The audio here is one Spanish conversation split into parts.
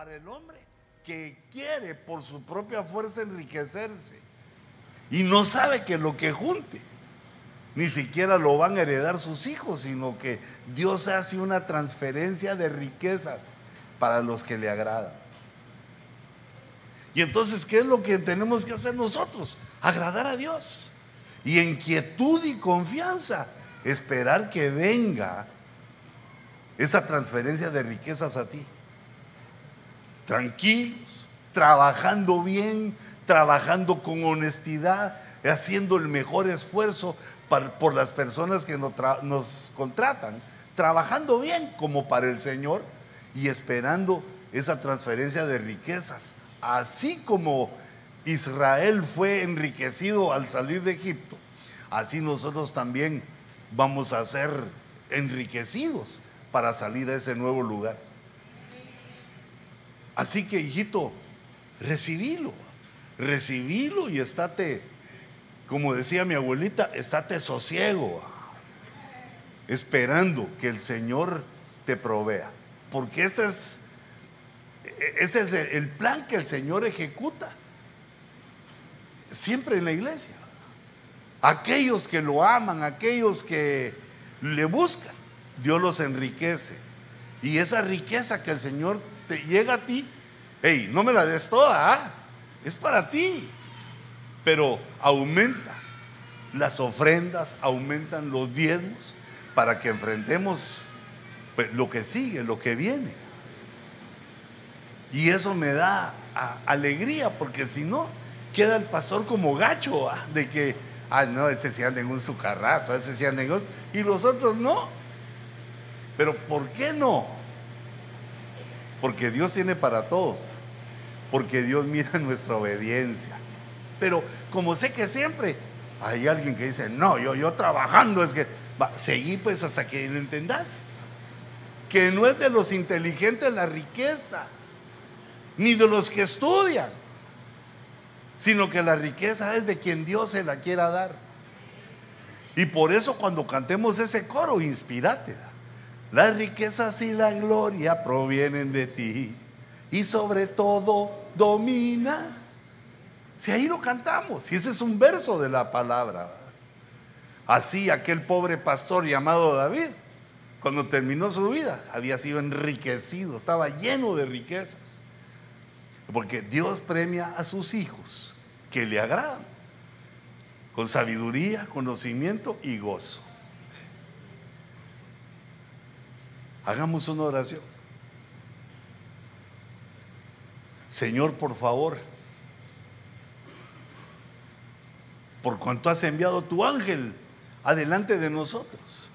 para el hombre que quiere por su propia fuerza enriquecerse y no sabe que lo que junte ni siquiera lo van a heredar sus hijos, sino que Dios hace una transferencia de riquezas para los que le agradan. Y entonces, ¿qué es lo que tenemos que hacer nosotros? Agradar a Dios. Y en quietud y confianza, esperar que venga esa transferencia de riquezas a ti. Tranquilos, trabajando bien, trabajando con honestidad, haciendo el mejor esfuerzo por las personas que nos contratan, trabajando bien como para el Señor y esperando esa transferencia de riquezas. Así como Israel fue enriquecido al salir de Egipto, así nosotros también vamos a ser enriquecidos para salir a ese nuevo lugar. Así que, hijito, recibilo, recibilo y estate como decía mi abuelita, estate sosiego, esperando que el Señor te provea. Porque ese es, ese es el plan que el Señor ejecuta siempre en la iglesia. Aquellos que lo aman, aquellos que le buscan, Dios los enriquece. Y esa riqueza que el Señor te llega a ti, hey, no me la des toda, ¿ah? es para ti pero aumenta las ofrendas, aumentan los diezmos para que enfrentemos pues, lo que sigue, lo que viene. Y eso me da alegría, porque si no, queda el pastor como gacho, de que, ah, no, ese sí anda en un sucarrazo, ese sí anda en y los otros no. Pero ¿por qué no? Porque Dios tiene para todos, porque Dios mira nuestra obediencia pero como sé que siempre hay alguien que dice, no, yo, yo trabajando es que, va, seguí pues hasta que entendás. Que no es de los inteligentes la riqueza, ni de los que estudian, sino que la riqueza es de quien Dios se la quiera dar. Y por eso cuando cantemos ese coro, inspirate. Las riquezas y la gloria provienen de ti. Y sobre todo dominas si ahí lo cantamos, si ese es un verso de la palabra. Así aquel pobre pastor llamado David, cuando terminó su vida, había sido enriquecido, estaba lleno de riquezas. Porque Dios premia a sus hijos que le agradan, con sabiduría, conocimiento y gozo. Hagamos una oración. Señor, por favor, por cuanto has enviado tu ángel adelante de nosotros.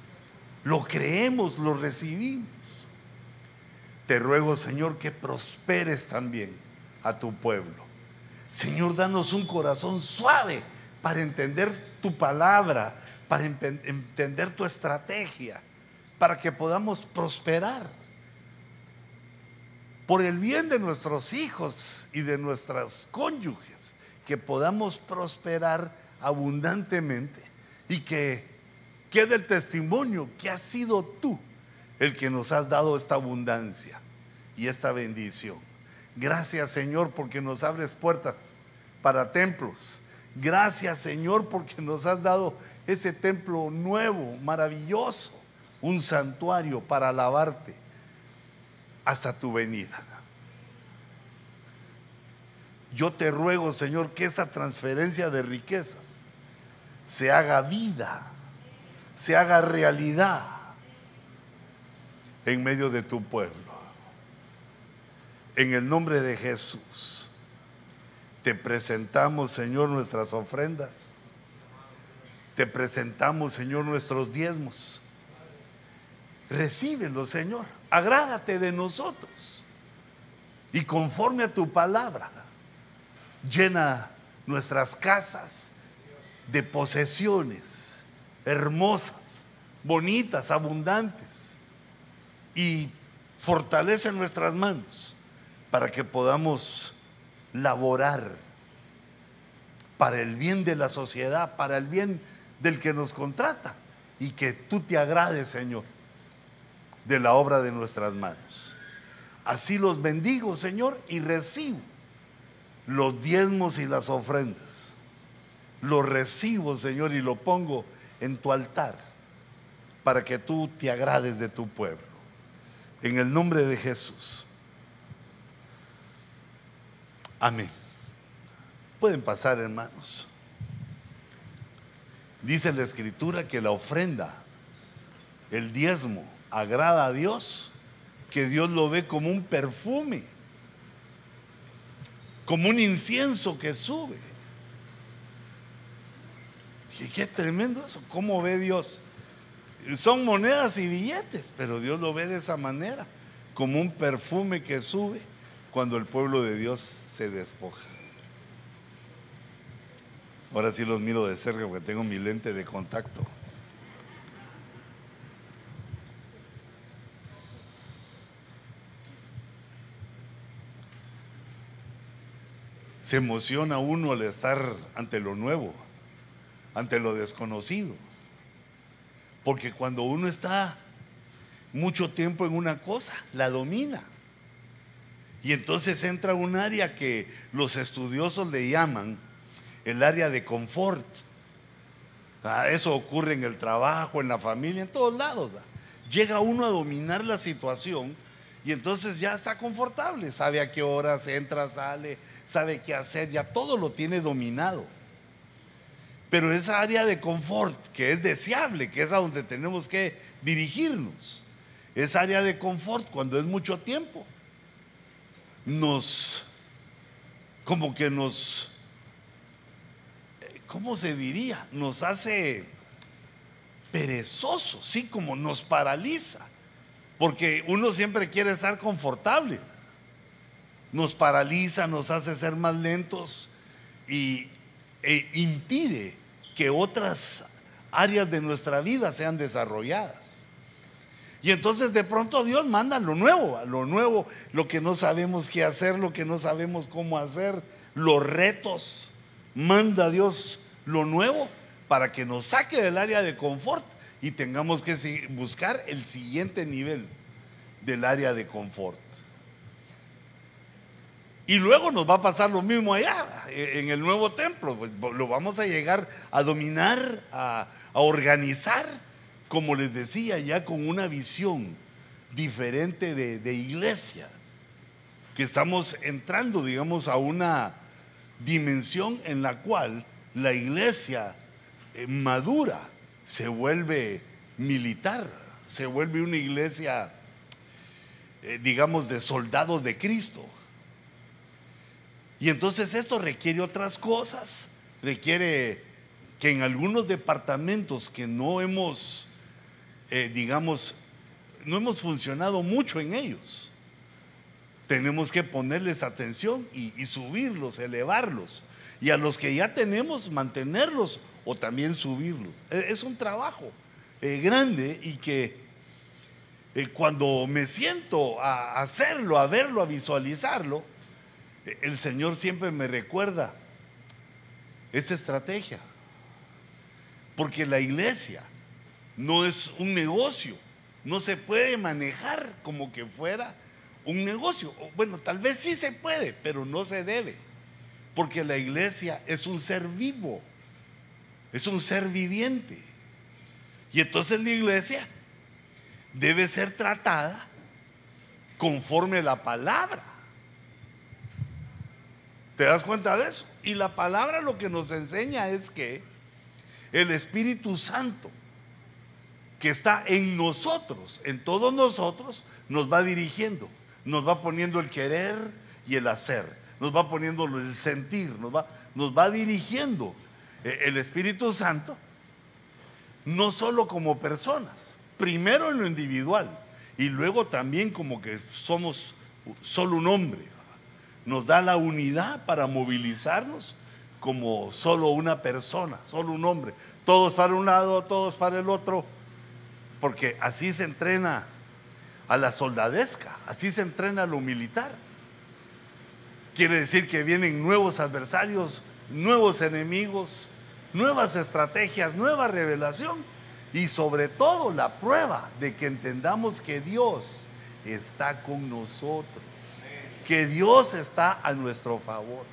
Lo creemos, lo recibimos. Te ruego, Señor, que prosperes también a tu pueblo. Señor, danos un corazón suave para entender tu palabra, para entender tu estrategia, para que podamos prosperar por el bien de nuestros hijos y de nuestras cónyuges, que podamos prosperar abundantemente y que quede el testimonio que has sido tú el que nos has dado esta abundancia y esta bendición. Gracias Señor porque nos abres puertas para templos. Gracias Señor porque nos has dado ese templo nuevo, maravilloso, un santuario para alabarte hasta tu venida. Yo te ruego, Señor, que esa transferencia de riquezas se haga vida, se haga realidad en medio de tu pueblo. En el nombre de Jesús, te presentamos, Señor, nuestras ofrendas. Te presentamos, Señor, nuestros diezmos. Recíbelo, Señor. Agrádate de nosotros. Y conforme a tu palabra, llena nuestras casas de posesiones hermosas, bonitas, abundantes, y fortalece nuestras manos para que podamos laborar para el bien de la sociedad, para el bien del que nos contrata, y que tú te agrades, Señor, de la obra de nuestras manos. Así los bendigo, Señor, y recibo los diezmos y las ofrendas. Los recibo, Señor, y lo pongo en tu altar para que tú te agrades de tu pueblo. En el nombre de Jesús. Amén. Pueden pasar, hermanos. Dice la escritura que la ofrenda, el diezmo, agrada a Dios, que Dios lo ve como un perfume, como un incienso que sube. Qué tremendo eso, ¿cómo ve Dios? Son monedas y billetes, pero Dios lo ve de esa manera, como un perfume que sube cuando el pueblo de Dios se despoja. Ahora sí los miro de cerca porque tengo mi lente de contacto. Se emociona uno al estar ante lo nuevo, ante lo desconocido. Porque cuando uno está mucho tiempo en una cosa, la domina. Y entonces entra un área que los estudiosos le llaman el área de confort. Ah, eso ocurre en el trabajo, en la familia, en todos lados. Llega uno a dominar la situación y entonces ya está confortable, sabe a qué horas entra, sale, sabe qué hacer, ya todo lo tiene dominado. Pero esa área de confort, que es deseable, que es a donde tenemos que dirigirnos, esa área de confort, cuando es mucho tiempo, nos, como que nos ¿cómo se diría? Nos hace perezosos, sí, como nos paraliza, porque uno siempre quiere estar confortable. Nos paraliza, nos hace ser más lentos y e impide que otras áreas de nuestra vida sean desarrolladas. Y entonces de pronto Dios manda lo nuevo, lo nuevo, lo que no sabemos qué hacer, lo que no sabemos cómo hacer, los retos manda Dios lo nuevo para que nos saque del área de confort y tengamos que buscar el siguiente nivel del área de confort. Y luego nos va a pasar lo mismo allá, en el nuevo templo. Pues lo vamos a llegar a dominar, a, organizar, como les decía, ya con una visión diferente de iglesia. Que estamos entrando, digamos, a una dimensión en la cual la iglesia eh, madura se vuelve militar, se vuelve una iglesia, eh, digamos, de soldados de Cristo. Y entonces esto requiere otras cosas, requiere que en algunos departamentos que no hemos, eh, digamos, no hemos funcionado mucho en ellos, tenemos que ponerles atención y, subirlos, elevarlos. Y a los que ya tenemos, mantenerlos o también subirlos. E, es un trabajo eh, grande y que eh, cuando me siento a hacerlo, a verlo, a visualizarlo, el Señor siempre me recuerda esa estrategia. Porque la iglesia no es un negocio, no se puede manejar como que fuera un negocio. Bueno, tal vez sí se puede, pero no se debe. Porque la iglesia es un ser vivo, es un ser viviente. Y entonces la iglesia debe ser tratada conforme a la palabra. ¿Te das cuenta de eso? Y la palabra lo que nos enseña es que el Espíritu Santo que está en nosotros, en todos nosotros, nos va dirigiendo nos va poniendo el querer y el hacer, nos va poniendo el sentir, nos va, nos va dirigiendo eh, el Espíritu Santo, no solo como personas, primero en lo individual y luego también como que somos solo un hombre. Nos da la unidad para movilizarnos como solo una persona, solo un hombre. Todos para un lado, todos para el otro, porque así se entrena a la soldadesca, así se entrena lo militar. Quiere decir que vienen nuevos adversarios, nuevos enemigos, nuevas estrategias, nueva revelación y sobre todo la prueba de que entendamos que Dios está con nosotros, que Dios está a nuestro favor.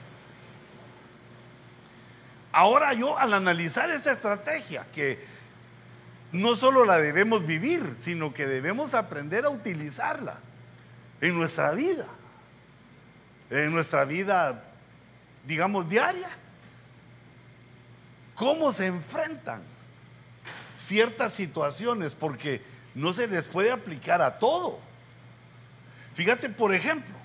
Ahora yo al analizar esta estrategia, que no solo la debemos vivir, sino que debemos aprender a utilizarla en nuestra vida, en nuestra vida, digamos, diaria. ¿Cómo se enfrentan ciertas situaciones? Porque no se les puede aplicar a todo. Fíjate, por ejemplo,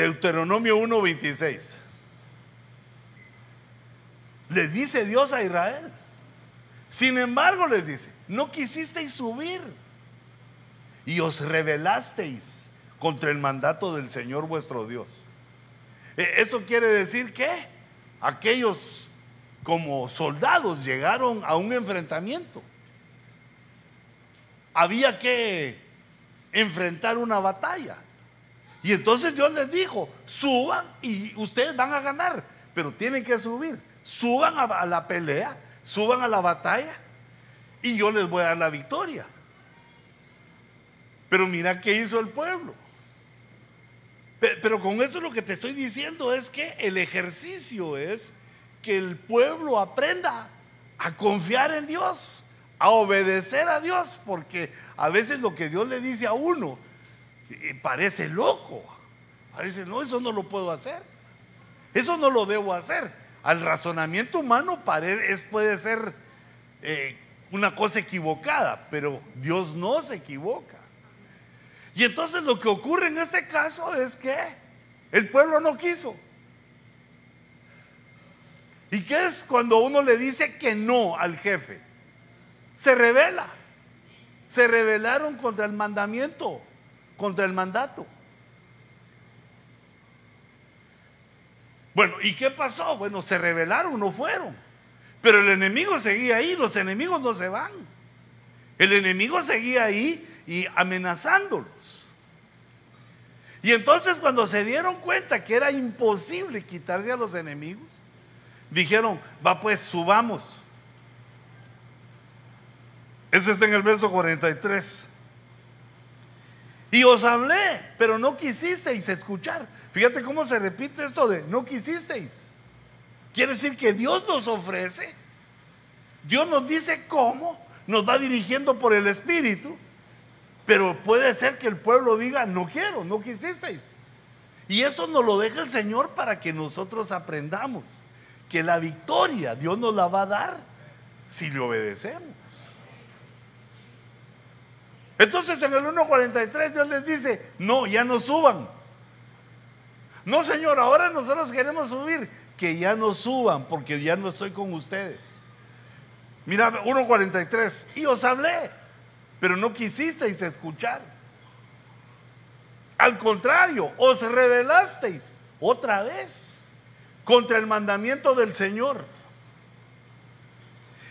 Deuteronomio 1.26. Le dice Dios a Israel, sin embargo, les dice, no quisisteis subir y os rebelasteis contra el mandato del Señor vuestro Dios. E, eso quiere decir que aquellos como soldados llegaron a un enfrentamiento. Había que enfrentar una batalla. Y entonces Dios les dijo, suban y ustedes van a ganar, pero tienen que subir. Suban a, la pelea suban a la batalla y yo les voy a dar la victoria. Pero mira qué hizo el pueblo. Pero con esto lo que te estoy diciendo es que el ejercicio es que el pueblo aprenda a confiar en Dios, a obedecer a Dios, porque a veces lo que Dios le dice a uno parece loco. Parece, no, eso no lo puedo hacer. Eso no lo debo hacer al razonamiento humano puede ser eh, una cosa equivocada, pero Dios no se equivoca. Y entonces lo que ocurre en este caso es que el pueblo no quiso. ¿Y qué es cuando uno le dice que no al jefe? Se revela. Se rebelaron contra el mandamiento, contra el mandato. Bueno, ¿y qué pasó? Bueno, se rebelaron, no fueron. Pero el enemigo seguía ahí, los enemigos no se van. El enemigo seguía ahí y amenazándolos. Y entonces cuando se dieron cuenta que era imposible quitarse a los enemigos, dijeron, va pues, subamos. Ese está en el verso 43. Y os hablé, pero no quisisteis escuchar. Fíjate cómo se repite esto de no quisisteis. Quiere decir que Dios nos ofrece, Dios nos dice cómo, nos va dirigiendo por el Espíritu, pero puede ser que el pueblo diga, no quiero, no quisisteis. Y esto nos lo deja el Señor para que nosotros aprendamos que la victoria Dios nos la va a dar si le obedecemos. Entonces en el 1.43 Dios les dice, no, ya no suban. No, Señor, ahora nosotros queremos subir. Que ya no suban porque ya no estoy con ustedes. Mira, 1.43. Y os hablé, pero no quisisteis escuchar. Al contrario, os rebelasteis otra vez contra el mandamiento del Señor.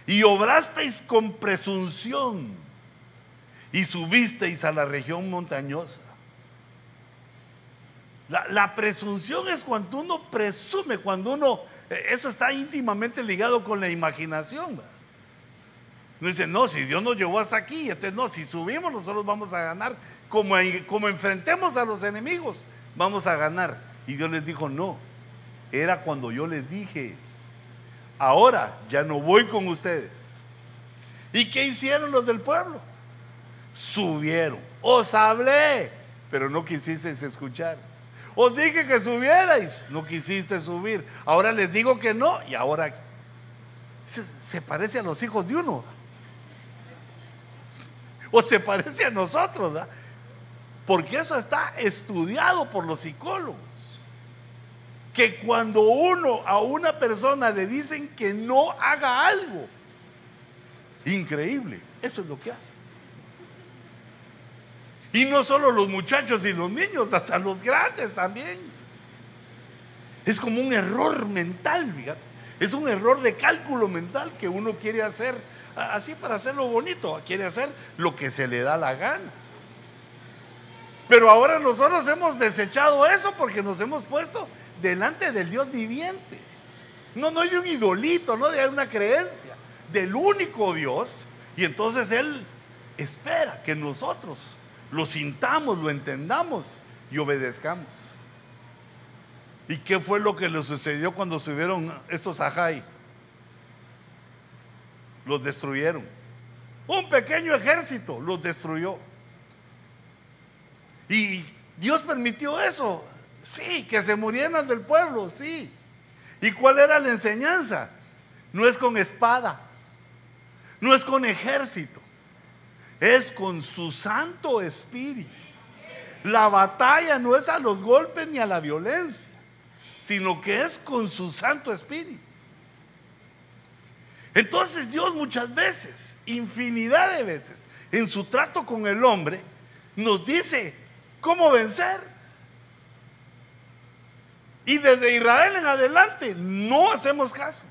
Y obrasteis con presunción y subisteis a la región montañosa. La, presunción es cuando uno presume, cuando uno, eh, eso está íntimamente ligado con la imaginación. No dice, no, si Dios nos llevó hasta aquí, entonces no, si subimos nosotros vamos a ganar, como, como enfrentemos a los enemigos, vamos a ganar. Y Dios les dijo, no, era cuando yo les dije, ahora ya no voy con ustedes. ¿Y qué hicieron los del pueblo? Subieron. Os hablé, pero no quisisteis escuchar. Os dije que subierais, no quisiste subir. Ahora les digo que no y ahora se, parece a los hijos de uno. O se parece a nosotros, porque eso está estudiado por los psicólogos. Que cuando uno a una persona le dicen que no haga algo, increíble, eso es lo que hace. Y no solo los muchachos y los niños, hasta los grandes también. Es como un error mental, fíjate. Es un error de cálculo mental que uno quiere hacer así para hacerlo bonito, quiere hacer lo que se le da la gana. Pero ahora nosotros hemos desechado eso porque nos hemos puesto delante del Dios viviente. No, no hay un idolito, no de una creencia, del único Dios. Y entonces Él espera que nosotros lo sintamos, lo entendamos y obedezcamos. ¿Y qué fue lo que le sucedió cuando subieron estos ajay? Los destruyeron. Un pequeño ejército los destruyó. Y Dios permitió eso. Sí, que se murieran del pueblo, sí. ¿Y cuál era la enseñanza? No es con espada, no es con ejército, es con su Santo Espíritu. La batalla no es a los golpes ni a la violencia, sino que es con su Santo Espíritu. Entonces Dios muchas veces, infinidad de veces, en su trato con el hombre, nos dice cómo vencer. Y desde Israel en adelante no hacemos caso.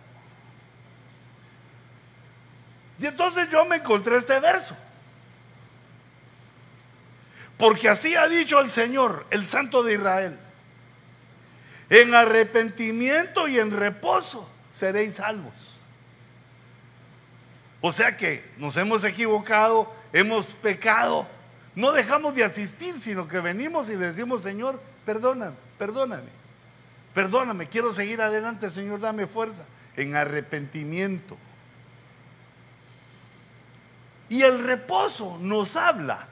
Y entonces yo me encontré este verso. Porque así ha dicho el Señor, el Santo de Israel. En arrepentimiento y en reposo seréis salvos. O sea que nos hemos equivocado, hemos pecado, no dejamos de asistir, sino que venimos y le decimos, Señor, perdóname, perdóname, perdóname, quiero seguir adelante, Señor, dame fuerza, en arrepentimiento. Y el reposo nos habla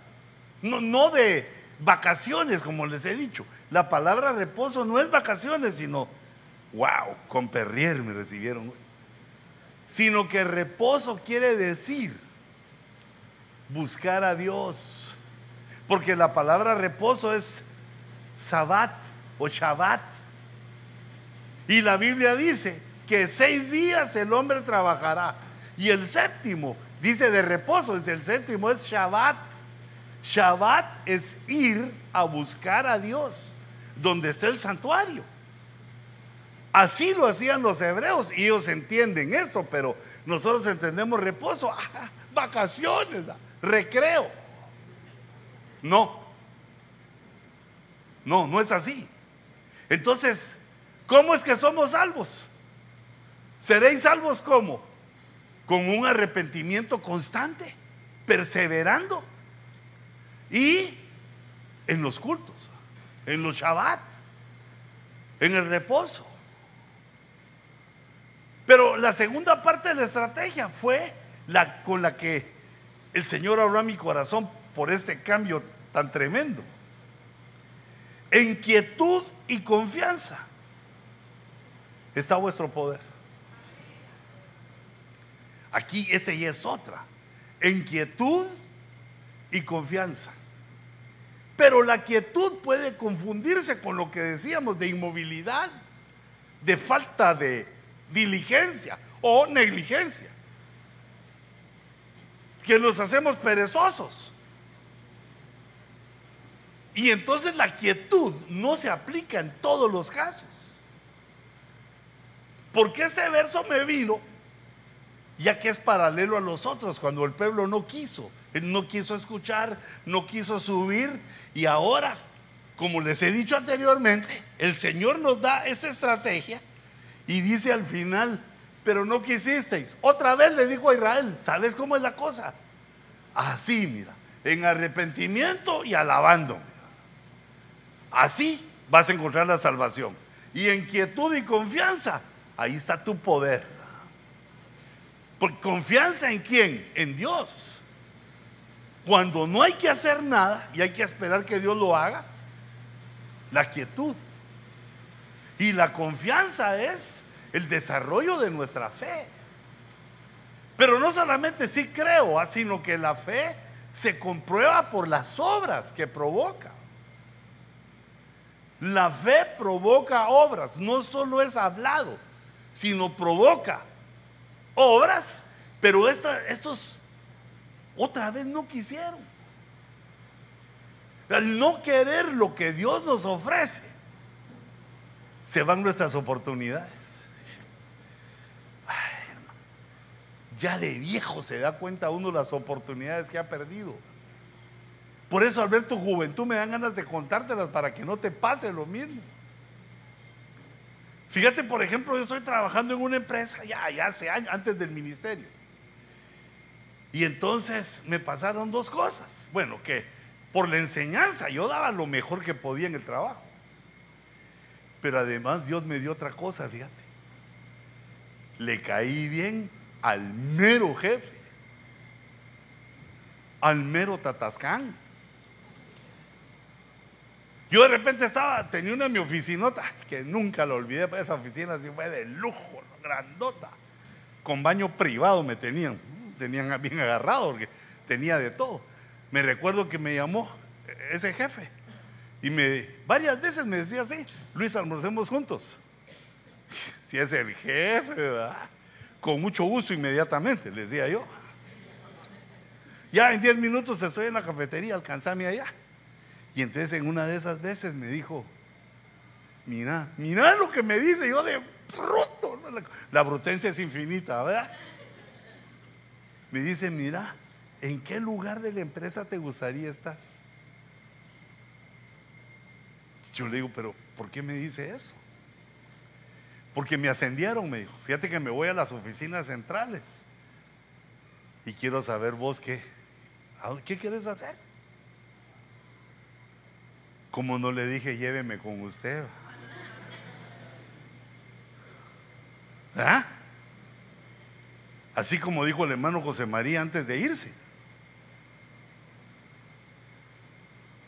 no, de vacaciones, como les he dicho. La palabra reposo no es vacaciones, sino, wow, con perrier me recibieron. Sino que reposo quiere decir buscar a Dios. Porque la palabra reposo es Sabbat o Shabbat. Y la Biblia dice que seis días el hombre trabajará. Y el séptimo dice de reposo, es el séptimo es Shabbat. Shabbat es ir a buscar a Dios, donde está el santuario. Así lo hacían los hebreos y ellos entienden esto, pero nosotros entendemos reposo, ah, vacaciones, recreo. No, no, no es así. Entonces, ¿cómo es que somos salvos? ¿Seréis salvos cómo? Con un arrepentimiento constante, perseverando y en los cultos, en los Shabbat, en el reposo. Pero la segunda parte de la estrategia fue la con la que el Señor habló a mi corazón por este cambio tan tremendo. En quietud y confianza está vuestro poder. Aquí este ya es otra. En quietud y confianza. Pero la quietud puede confundirse con lo que decíamos de inmovilidad, de falta de diligencia o negligencia. Que nos hacemos perezosos. Y entonces la quietud no se aplica en todos los casos. Porque este verso me vino, ya que es paralelo a los otros, cuando el pueblo no quiso no quiso escuchar, no quiso subir y ahora, como les he dicho anteriormente, el Señor nos da esta estrategia y dice al final, pero no quisisteis. Otra vez le dijo a Israel, ¿sabes cómo es la cosa? Así, mira, en arrepentimiento y alabando. Así vas a encontrar la salvación. Y en quietud y confianza, ahí está tu poder. Por confianza en quién? En Dios. Cuando no hay que hacer nada y hay que esperar que Dios lo haga, la quietud. Y la confianza es el desarrollo de nuestra fe. Pero no solamente sí creo, ah, sino que la fe se comprueba por las obras que provoca. La fe provoca obras, no solo es hablado, sino provoca obras, pero estos otra vez no quisieron. Al no querer lo que Dios nos ofrece, se van nuestras oportunidades. ya de viejo se da cuenta uno las oportunidades que ha perdido. Por eso al ver tu juventud me dan ganas de contártelas para que no te pase lo mismo. Fíjate, por ejemplo, yo estoy trabajando en una empresa ya, ya hace años, antes del ministerio. Y entonces me pasaron dos cosas. Bueno, que por la enseñanza yo daba lo mejor que podía en el trabajo. Pero además Dios me dio otra cosa, fíjate. Le caí bien al mero jefe, al mero tatascán. Yo de repente estaba, tenía una en mi oficinota, que nunca lo olvidé, esa oficina así fue de lujo, grandota, con baño privado me tenían, tenían bien agarrado porque tenía de todo. Me recuerdo que me llamó ese jefe y me varias veces me decía así, Luis, almorcemos juntos. Si es el jefe, ¿verdad? con mucho gusto inmediatamente, le decía yo. Ya en 10 minutos estoy en la cafetería, alcanzame allá. Y entonces en una de esas veces me dijo, mira, mira lo que me dice yo de bruto. La, brutencia es infinita, ¿verdad? Me dice, mira, ¿en qué lugar de la empresa te gustaría estar? Yo le digo, pero ¿por qué me dice eso? Porque me ascendieron, me dijo. Fíjate que me voy a las oficinas centrales. Y quiero saber vos qué. ¿Qué quieres hacer? Como no le dije, lléveme con usted. ¿Ah? Así como dijo el hermano José María antes de irse.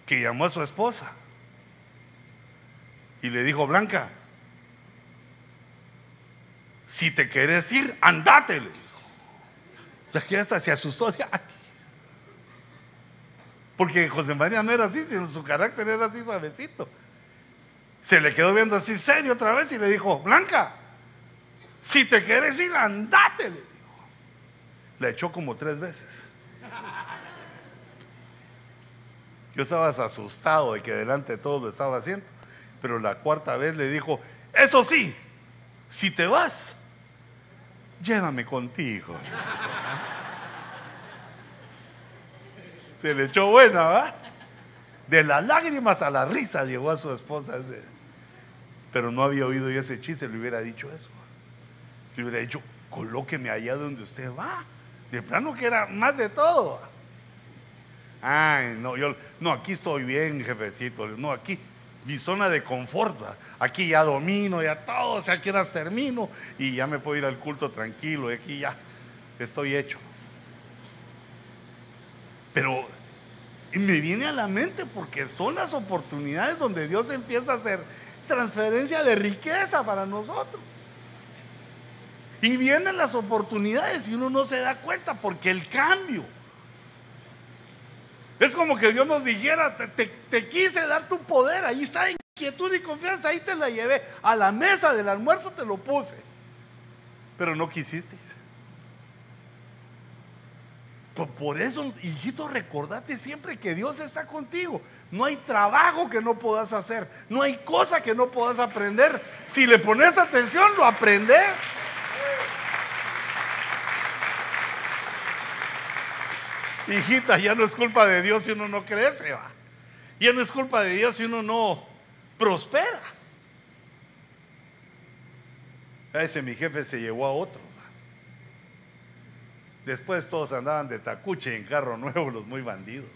Que llamó a su esposa. Y le dijo, Blanca, si te quieres ir, andate, le dijo. La que hasta se asustó. Porque José María no era así, sino su carácter era así suavecito. Se le quedó viendo así serio otra vez y le dijo, Blanca, si te quieres ir, andate, Le echó como tres veces. Yo estaba asustado de que delante de todo lo estaba haciendo, pero la cuarta vez le dijo, eso sí, si te vas, llévame contigo. Se le echó buena, ¿va? De las lágrimas a la risa llegó a su esposa. Pero no había oído ese chiste, le hubiera dicho eso. Le hubiera dicho, colóqueme allá donde usted va. De plano que era más de todo. Ay, no, yo, no, aquí estoy bien, jefecito. No, aquí mi zona de confort. Aquí ya domino, ya todo, o sea, quieras termino y ya me puedo ir al culto tranquilo y aquí ya estoy hecho. Pero me viene a la mente porque son las oportunidades donde Dios empieza a hacer transferencia de riqueza para nosotros. Y vienen las oportunidades y uno no se da cuenta porque el cambio. Es como que Dios nos dijera, te, quise dar tu poder, ahí está inquietud y confianza, ahí te la llevé. A la mesa del almuerzo te lo puse. Pero no quisisteis. Por eso, hijito, recordate siempre que Dios está contigo. No hay trabajo que no puedas hacer. No hay cosa que no puedas aprender. Si le pones atención, lo aprendes. Hijita, ya no es culpa de Dios si uno no crece. ¿va? Ya no es culpa de Dios si uno no prospera. Ese mi jefe se llevó a otro. Después todos andaban de tacuche en carro nuevo, los muy bandidos.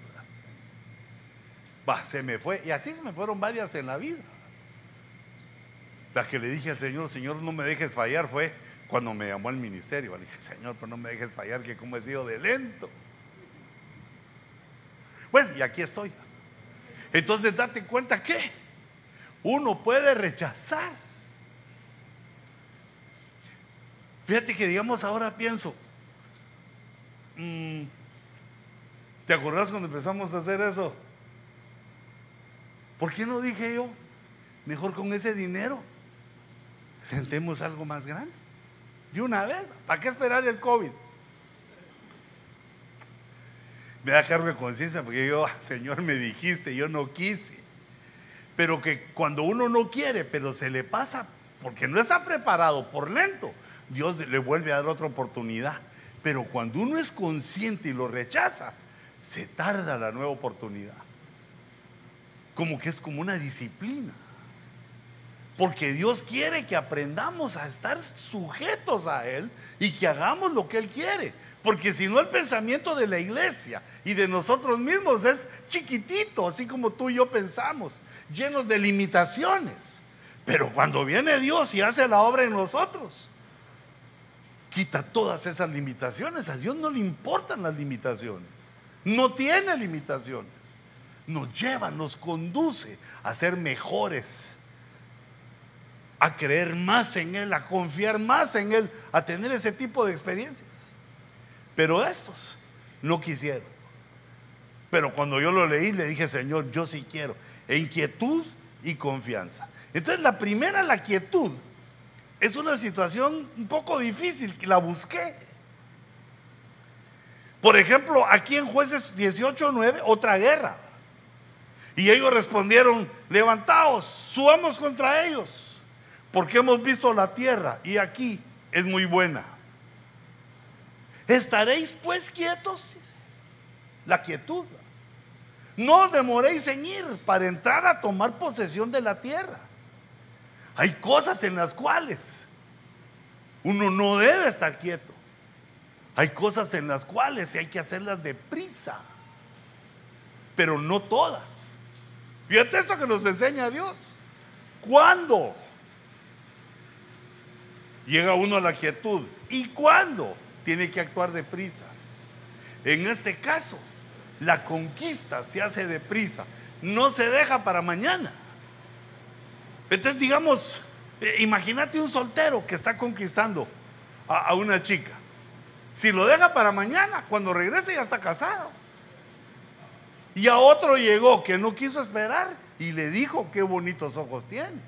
Va, se me fue. Y así se me fueron varias en la vida. La que le dije al Señor, Señor, no me dejes fallar, fue cuando me llamó al ministerio. Le dije, Señor, pero no me dejes fallar, que como he sido de lento. Bueno, y aquí estoy. Entonces, date cuenta que uno puede rechazar. Fíjate que digamos ahora pienso, Mm. ¿Te acordás cuando empezamos a hacer eso? ¿Por qué no dije yo? Mejor con ese dinero, rentemos algo más grande. De una vez, ¿para qué esperar el COVID? Me da cargo de conciencia porque yo, ah, Señor, me dijiste, yo no quise. Pero que cuando uno no quiere, pero se le pasa porque no está preparado por lento, Dios le vuelve a dar otra oportunidad. Pero cuando uno es consciente y lo rechaza, se tarda la nueva oportunidad. Como que es como una disciplina. Porque Dios quiere que aprendamos a estar sujetos a Él y que hagamos lo que Él quiere. Porque si no el pensamiento de la iglesia y de nosotros mismos es chiquitito, así como tú y yo pensamos, llenos de limitaciones. Pero cuando viene Dios y hace la obra en nosotros, quita todas esas limitaciones. A Dios no le importan las limitaciones. No tiene limitaciones. Nos lleva, nos conduce a ser mejores a creer más en Él, a confiar más en Él, a tener ese tipo de experiencias. Pero estos no quisieron. Pero cuando yo lo leí, le dije, Señor, yo sí quiero. inquietud y confianza. Entonces, la primera, la quietud, es una situación un poco difícil, que la busqué. Por ejemplo, aquí en Jueces 18:9, otra guerra. Y ellos respondieron, levantaos, subamos contra ellos porque hemos visto la tierra y aquí es muy buena. ¿Estaréis pues quietos? La quietud. No demoréis en ir para entrar a tomar posesión de la tierra. Hay cosas en las cuales uno no debe estar quieto. Hay cosas en las cuales hay que hacerlas deprisa, pero no todas. Fíjate eso que nos enseña Dios. ¿Cuándo? Llega uno a la quietud. ¿Y cuándo? Tiene que actuar deprisa. En este caso, la conquista se hace deprisa, no se deja para mañana. Entonces, digamos, eh, imagínate un soltero que está conquistando a, a una chica. Si lo deja para mañana, cuando regrese ya está casado. Y a otro llegó que no quiso esperar y le dijo qué bonitos ojos tiene.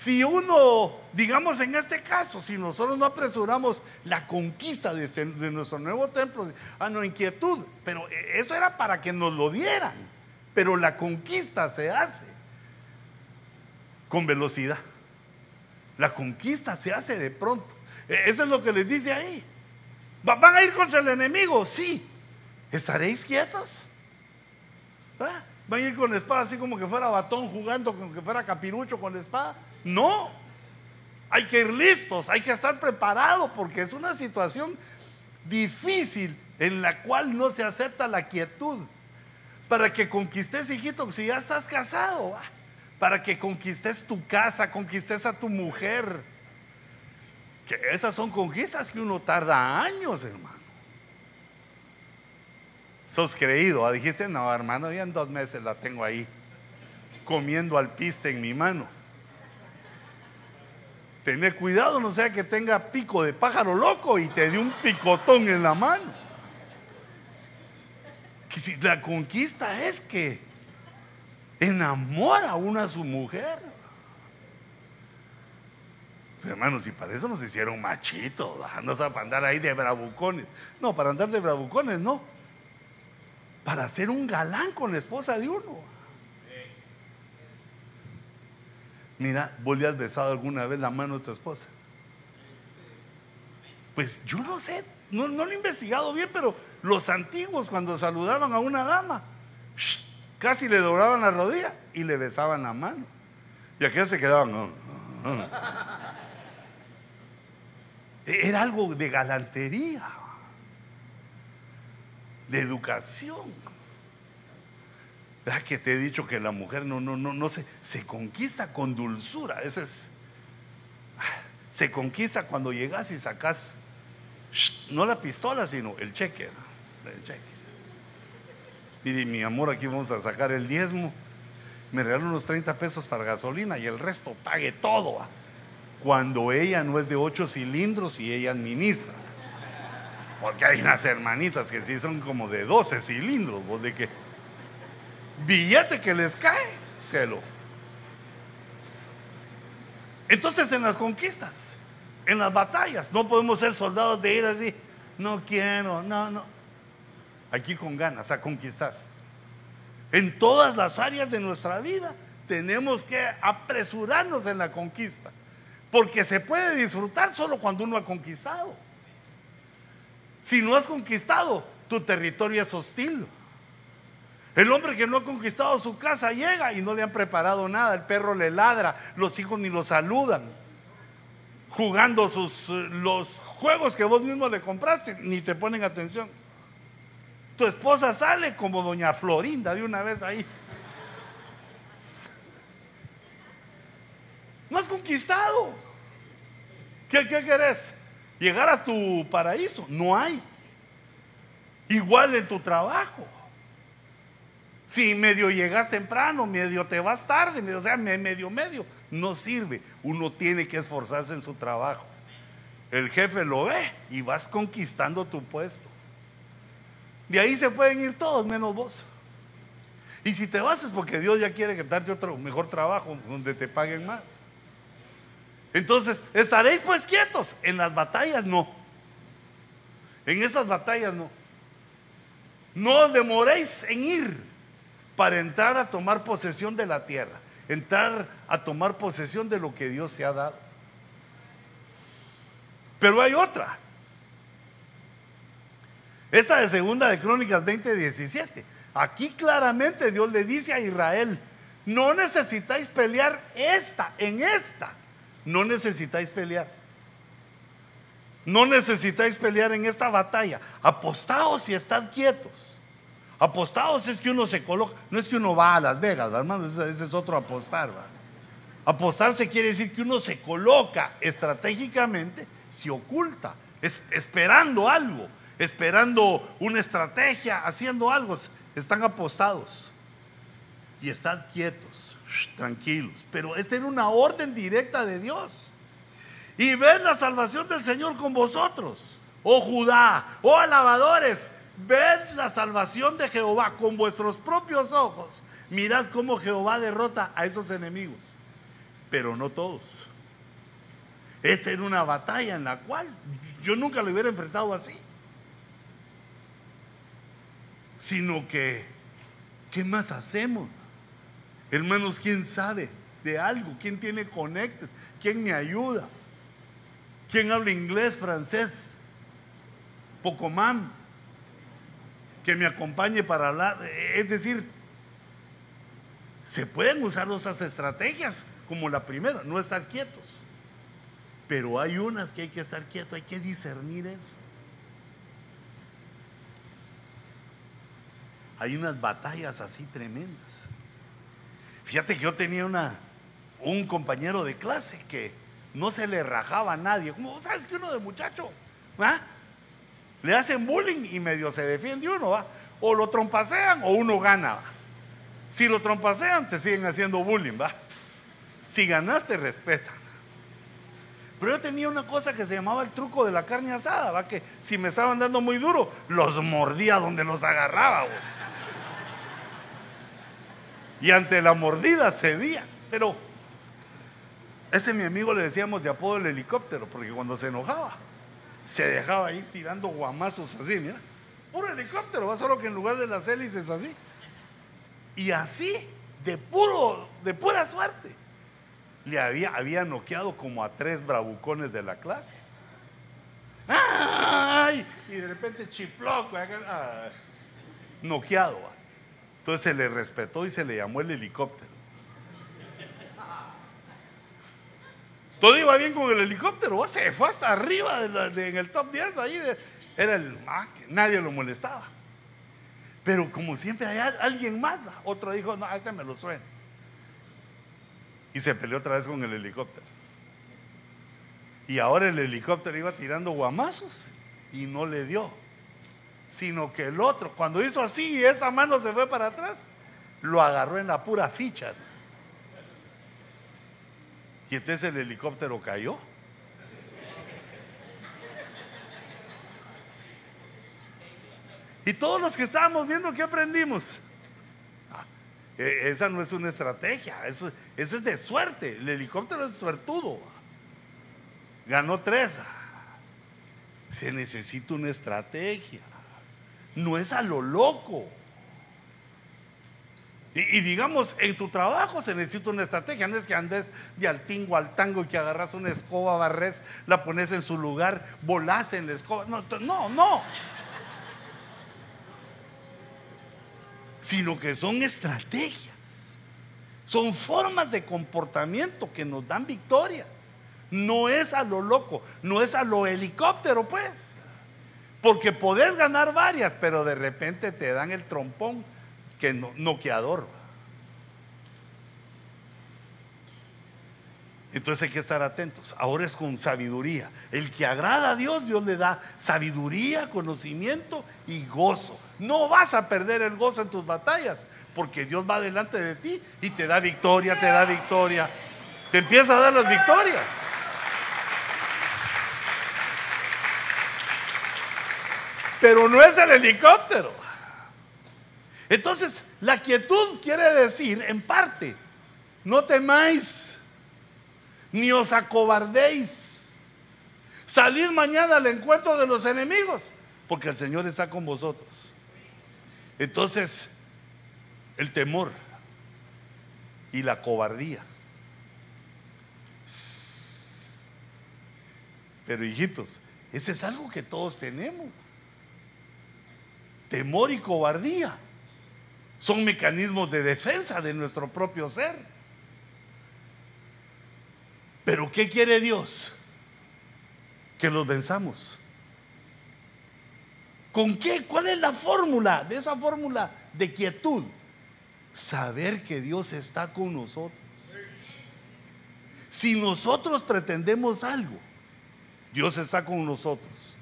Si uno, digamos en este caso, si nosotros no apresuramos la conquista de, este, nuestro nuevo templo, ah, no, inquietud, pero eso era para que nos lo dieran, pero la conquista se hace con velocidad. La conquista se hace de pronto. E, eso es lo que les dice ahí. ¿Van a ir contra el enemigo? Sí. ¿Estaréis quietos? ¿Van a ir con la espada así como que fuera batón jugando, como que fuera capirucho con la espada? No, hay que ir listos, hay que estar preparados porque es una situación difícil en la cual no se acepta la quietud. Para que conquistes, hijito, si ya estás casado, para que conquistes tu casa, conquistes a tu mujer. Que esas son conquistas que uno tarda años, hermano. Sos creído, ah, dijiste, no, hermano, ya en dos meses la tengo ahí, comiendo al piste en mi mano. Tener cuidado, no sea que tenga pico de pájaro loco y te dé un picotón en la mano. Que si la conquista es que enamora a una a su mujer. hermanos, y para eso nos hicieron machitos, no para andar ahí de bravucones. No, para andar de bravucones, no. Para ser un galán con la esposa de uno. Mira, ¿vos le has besado alguna vez la mano de tu esposa? Pues yo no sé, no, lo he investigado bien, pero los antiguos cuando saludaban a una dama, casi le doblaban la rodilla y le besaban la mano. Y aquellos se quedaban. Era algo de galantería, de educación que te he dicho que la mujer no, no, no, no se, se conquista con dulzura? Ese es. Se conquista cuando llegas y sacas no la pistola, sino el cheque. El cheque. Mire, mi amor, aquí vamos a sacar el diezmo. Me regaló unos 30 pesos para gasolina y el resto pague todo. Cuando ella no es de 8 cilindros y ella administra. Porque hay unas hermanitas que sí son como de 12 cilindros. ¿Vos de qué? Billete que les cae, celo. Entonces en las conquistas, en las batallas, no podemos ser soldados de ir así, no quiero, no, no. Aquí con ganas a conquistar. En todas las áreas de nuestra vida tenemos que apresurarnos en la conquista, porque se puede disfrutar solo cuando uno ha conquistado. Si no has conquistado, tu territorio es hostil. El hombre que no ha conquistado su casa llega y no le han preparado nada. El perro le ladra, los hijos ni lo saludan. Jugando sus, los juegos que vos mismo le compraste, ni te ponen atención. Tu esposa sale como doña Florinda de una vez ahí. No has conquistado. ¿Qué, qué querés? Llegar a tu paraíso. No hay. Igual en tu trabajo. Si medio llegas temprano, medio te vas tarde, medio, o sea, medio, medio, no sirve. Uno tiene que esforzarse en su trabajo. El jefe lo ve y vas conquistando tu puesto. De ahí se pueden ir todos menos vos. Y si te vas es porque Dios ya quiere darte otro mejor trabajo donde te paguen más. Entonces, estaréis pues quietos. En las batallas no. En esas batallas no. No os demoréis en ir para entrar a tomar posesión de la tierra, entrar a tomar posesión de lo que Dios se ha dado. Pero hay otra. Esta de segunda de Crónicas 20:17. Aquí claramente Dios le dice a Israel, no necesitáis pelear esta, en esta. No necesitáis pelear. No necesitáis pelear en esta batalla. Apostaos y estad quietos. Apostados es que uno se coloca, no es que uno va a Las Vegas, hermano, ese, es otro apostar. ¿va? Apostarse quiere decir que uno se coloca estratégicamente, se oculta, esperando algo, esperando una estrategia, haciendo algo. Están apostados y están quietos, tranquilos. Pero esta era una orden directa de Dios. Y ven la salvación del Señor con vosotros, oh Judá, oh alabadores Ved la salvación de Jehová con vuestros propios ojos. Mirad cómo Jehová derrota a esos enemigos. Pero no todos. Esta era una batalla en la cual yo nunca lo hubiera enfrentado así. Sino que, ¿qué más hacemos? Hermanos, ¿quién sabe de algo? ¿Quién tiene conectes? ¿Quién me ayuda? ¿Quién habla inglés, francés? Pocomán que me acompañe para hablar. Es decir, se pueden usar esas estrategias como la primera, no estar quietos. Pero hay unas que hay que estar quietos, hay que discernir eso. Hay unas batallas así tremendas. Fíjate que yo tenía una, un compañero de clase que no se le rajaba a nadie. Como, ¿sabes que uno de muchacho? ¿ah? Le hacen bullying y medio se defiende uno, ¿va? O lo trompasean o uno gana. Si lo trompasean, te siguen haciendo bullying, ¿va? Si ganaste, respeta. Pero yo tenía una cosa que se llamaba el truco de la carne asada, ¿va? Que si me estaban dando muy duro, los mordía donde los agarrábamos. Y ante la mordida cedía. Pero ese mi amigo le decíamos de apodo el helicóptero, porque cuando se enojaba, se dejaba ir tirando guamazos así, mira. Puro helicóptero, va solo que en lugar de las hélices así. Y así, de puro, de pura suerte, le había, había noqueado como a tres bravucones de la clase. ¡Ay! Y de repente chiploco, noqueado. Entonces se le respetó y se le llamó el helicóptero. Todo iba bien con el helicóptero, se fue hasta arriba en el top 10, ahí era el, ah, nadie lo molestaba. Pero como siempre hay alguien más, otro dijo, no, ese me lo suena. Y se peleó otra vez con el helicóptero. Y ahora el helicóptero iba tirando guamazos y no le dio. Sino que el otro, cuando hizo así y esa mano se fue para atrás, lo agarró en la pura ficha. Y entonces el helicóptero cayó. Y todos los que estábamos viendo, ¿qué aprendimos? Ah, e, esa no es una estrategia, eso, eso es de suerte. El helicóptero es suertudo. Ganó tres. Se necesita una estrategia. No es a lo loco. Y, digamos, en tu trabajo se necesita una estrategia, no es que andes de al tingo al tango y que agarras una escoba, barres, la pones en su lugar, volás en la escoba. No, no, no. sino que son estrategias. Son formas de comportamiento que nos dan victorias. No es a lo loco, no es a lo helicóptero, pues. Porque podés ganar varias, pero de repente te dan el trompón que no, noqueador. Entonces hay que estar atentos. Ahora es con sabiduría. El que agrada a Dios, Dios le da sabiduría, conocimiento y gozo. No vas a perder el gozo en tus batallas, porque Dios va delante de ti y te da victoria, te da victoria. Te empieza a dar las victorias. Pero no es el helicóptero. Entonces, la quietud quiere decir, en parte, no temáis ni os acobardéis. Salid mañana al encuentro de los enemigos, porque el Señor está con vosotros. Entonces, el temor y la cobardía. Pero hijitos, ese es algo que todos tenemos. Temor y cobardía son mecanismos de defensa de nuestro propio ser. Pero ¿qué quiere Dios? Que los venzamos. ¿Con qué? ¿Cuál es la fórmula de esa fórmula de quietud? Saber que Dios está con nosotros. Si nosotros pretendemos algo, Dios está con nosotros.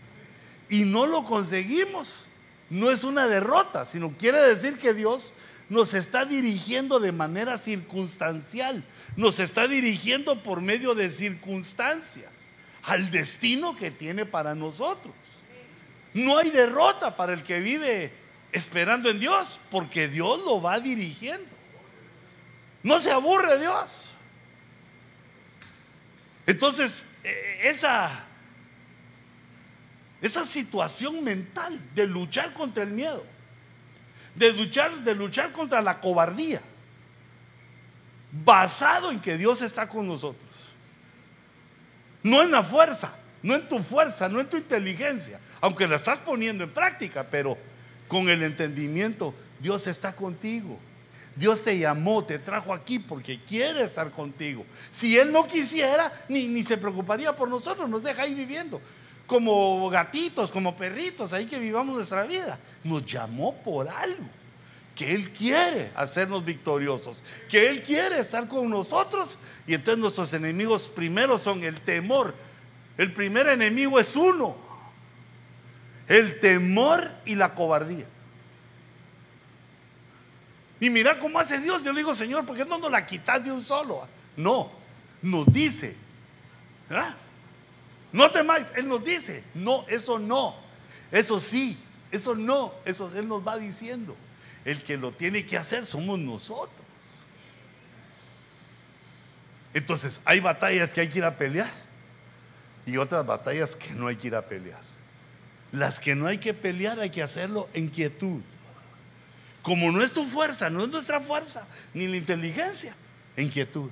Y no lo conseguimos, no es una derrota, sino quiere decir que Dios nos está dirigiendo de manera circunstancial, nos está dirigiendo por medio de circunstancias al destino que tiene para nosotros. No hay derrota para el que vive esperando en Dios, porque Dios lo va dirigiendo. No se aburre Dios. Entonces, e, esa, esa situación mental de luchar contra el miedo, de luchar, de luchar contra la cobardía, basado en que Dios está con nosotros. No en la fuerza, no en tu fuerza, no en tu inteligencia, aunque la estás poniendo en práctica, pero con el entendimiento, Dios está contigo. Dios te llamó, te trajo aquí porque quiere estar contigo. Si Él no quisiera, ni, ni se preocuparía por nosotros, nos deja ahí viviendo como gatitos, como perritos, ahí que vivamos nuestra vida. Nos llamó por algo, que Él quiere hacernos victoriosos, que Él quiere estar con nosotros. Y entonces nuestros enemigos primero son el temor. El primer enemigo es uno, el temor y la cobardía. Y mira cómo hace Dios. Yo le digo, Señor, ¿por qué no nos la quitas de un solo? No, nos dice. ¿verdad? No temáis, Él nos dice, no, eso no, eso sí, eso no, eso Él nos va diciendo. El que lo tiene que hacer somos nosotros. Entonces, hay batallas que hay que ir a pelear y otras batallas que no hay que ir a pelear. Las que no hay que pelear hay que hacerlo en quietud. Como no es tu fuerza, no es nuestra fuerza, ni la inteligencia, en quietud.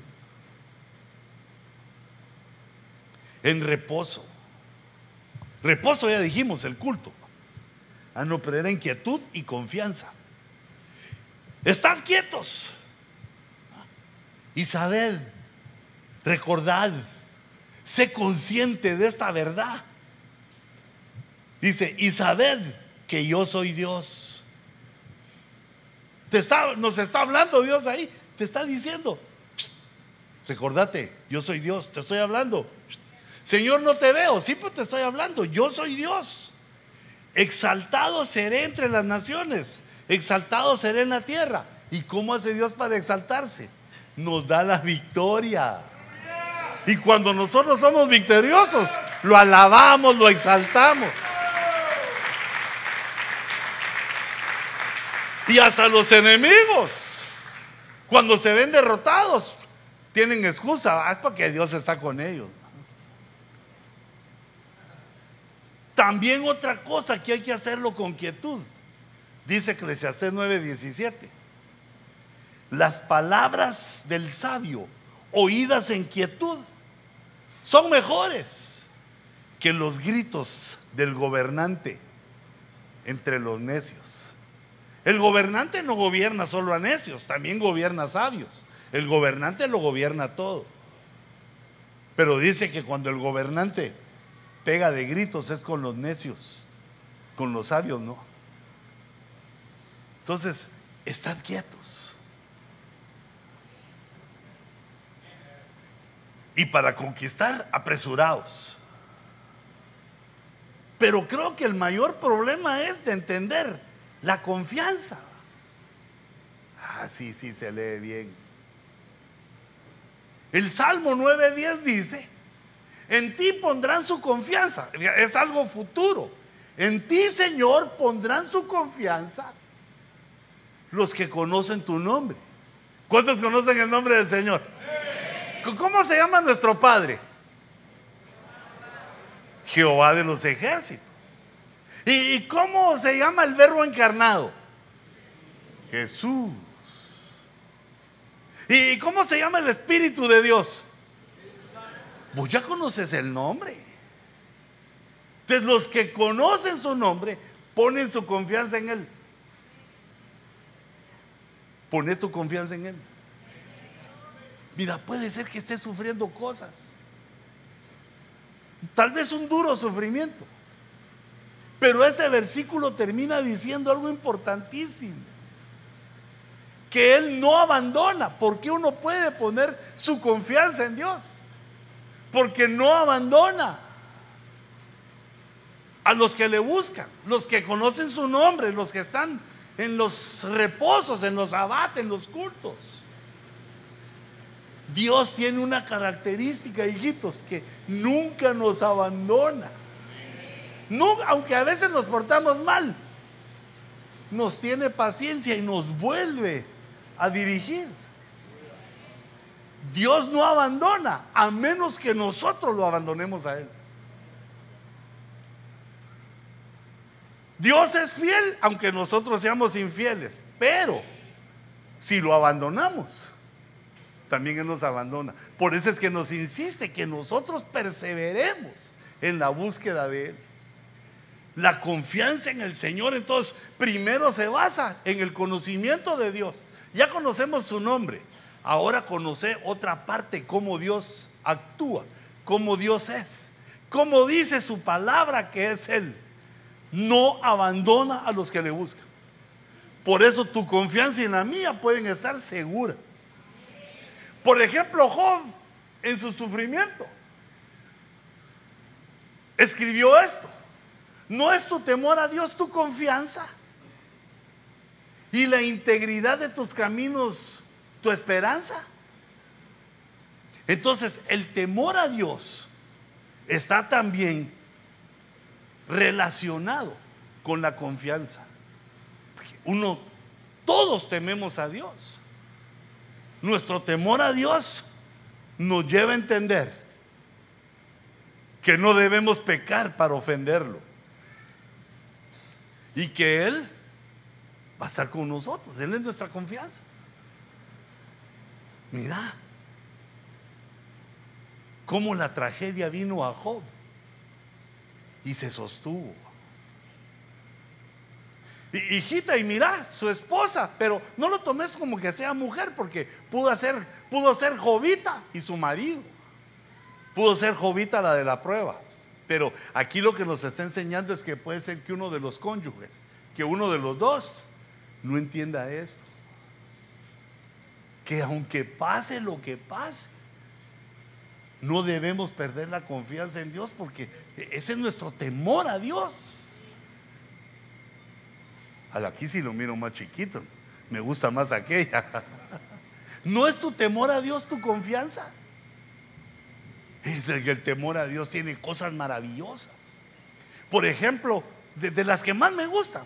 En reposo. Reposo ya dijimos, el culto. Ah, no, pero era inquietud y confianza. Estad quietos y sabed, recordad, sé consciente de esta verdad. Dice, y sabed que yo soy Dios. Te está, nos está hablando Dios ahí, te está diciendo, recordate, yo soy Dios, te estoy hablando. Señor, no te veo. Sí, pues te estoy hablando. Yo soy Dios. Exaltado seré entre las naciones. Exaltado seré en la tierra. ¿Y cómo hace Dios para exaltarse? Nos da la victoria. Y cuando nosotros somos victoriosos, lo alabamos, lo exaltamos. Y hasta los enemigos, cuando se ven derrotados, tienen excusa. Ah, es porque Dios está con ellos. También otra cosa que hay que hacerlo con quietud. Dice Eclesiastés 9:17. Las palabras del sabio, oídas en quietud, son mejores que los gritos del gobernante entre los necios. El gobernante no gobierna solo a necios, también gobierna a sabios. El gobernante lo gobierna todo. Pero dice que cuando el gobernante pega de gritos es con los necios, con los sabios no. Entonces, estad quietos. Y para conquistar, apresurados. Pero creo que el mayor problema es de entender la confianza. Ah, sí, sí, se lee bien. El Salmo 9.10 dice, en ti pondrán su confianza. Es algo futuro. En ti, Señor, pondrán su confianza los que conocen tu nombre. ¿Cuántos conocen el nombre del Señor? ¿Cómo se llama nuestro Padre? Jehová de los ejércitos. ¿Y cómo se llama el verbo encarnado? Jesús. ¿Y cómo se llama el Espíritu de Dios? Vos ya conoces el nombre. Entonces los que conocen su nombre ponen su confianza en Él. Pone tu confianza en Él. Mira, puede ser que estés sufriendo cosas. Tal vez un duro sufrimiento. Pero este versículo termina diciendo algo importantísimo. Que Él no abandona. Porque uno puede poner su confianza en Dios. Porque no abandona a los que le buscan, los que conocen su nombre, los que están en los reposos, en los abates, en los cultos. Dios tiene una característica, hijitos, que nunca nos abandona. aunque a veces nos portamos mal, nos tiene paciencia y nos vuelve a dirigir. Dios no abandona a menos que nosotros lo abandonemos a Él. Dios es fiel aunque nosotros seamos infieles, pero si lo abandonamos, también Él nos abandona. Por eso es que nos insiste que nosotros perseveremos en la búsqueda de Él. La confianza en el Señor entonces primero se basa en el conocimiento de Dios. Ya conocemos su nombre. Ahora conoce otra parte, cómo Dios actúa, cómo Dios es, cómo dice su palabra que es Él no abandona a los que le buscan. Por eso tu confianza y la mía pueden estar seguras. Por ejemplo, Job en su sufrimiento escribió esto. ¿No es tu temor a Dios tu confianza? ¿Y la integridad de tus caminos tu esperanza? Entonces, el temor a Dios está también relacionado con la confianza. Uno, todos tememos a Dios. Nuestro temor a Dios nos lleva a entender que no debemos pecar para ofenderlo. Y que Él va a estar con nosotros. Él es nuestra confianza. Mira cómo la tragedia vino a Job y se sostuvo. hijita, y mira, su esposa, pero no lo tomes como que sea mujer, porque pudo ser, pudo ser Jovita y su marido. Pudo ser Jovita la de la prueba. Pero aquí lo que nos está enseñando es que puede ser que uno de los cónyuges, que uno de los dos, no entienda esto. Que aunque pase lo que pase, no debemos perder la confianza en Dios porque ese es nuestro temor a Dios. Aquí sí lo miro más chiquito, me gusta más aquella. ¿No es tu temor a Dios tu confianza? Es que el temor a Dios tiene cosas maravillosas. Por ejemplo, de, de las que más me gustan.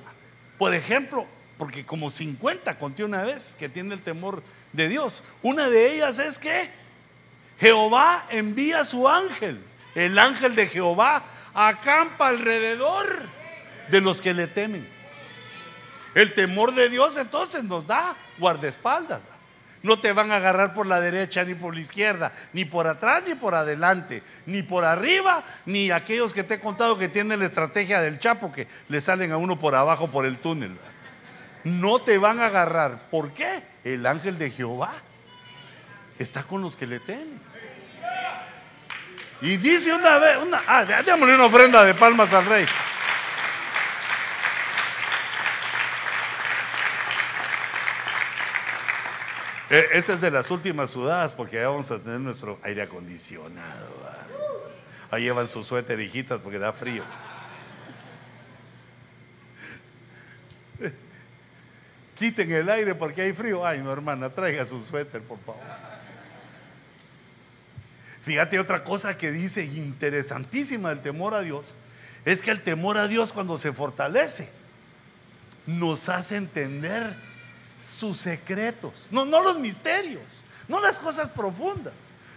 Por ejemplo, porque como 50 conté una vez que tiene el temor de Dios. Una de ellas es que Jehová envía su ángel. El ángel de Jehová acampa alrededor de los que le temen. El temor de Dios entonces nos da guardaespaldas. No te van a agarrar por la derecha ni por la izquierda, ni por atrás ni por adelante, ni por arriba, ni aquellos que te he contado que tienen la estrategia del Chapo que le salen a uno por abajo por el túnel. No te van a agarrar. ¿Por qué? El ángel de Jehová está con los que le temen. Y dice una vez, una, ah, démosle una ofrenda de palmas al rey. E, esa es de las últimas sudadas porque ya vamos a tener nuestro aire acondicionado. Ahí llevan su suéter, hijitas, porque da frío. Quiten el aire porque hay frío. Ay, no, hermana, traiga su suéter, por favor. Fíjate otra cosa que dice interesantísima del temor a Dios. Es que el temor a Dios cuando se fortalece nos hace entender sus secretos. No, no los misterios, no las cosas profundas.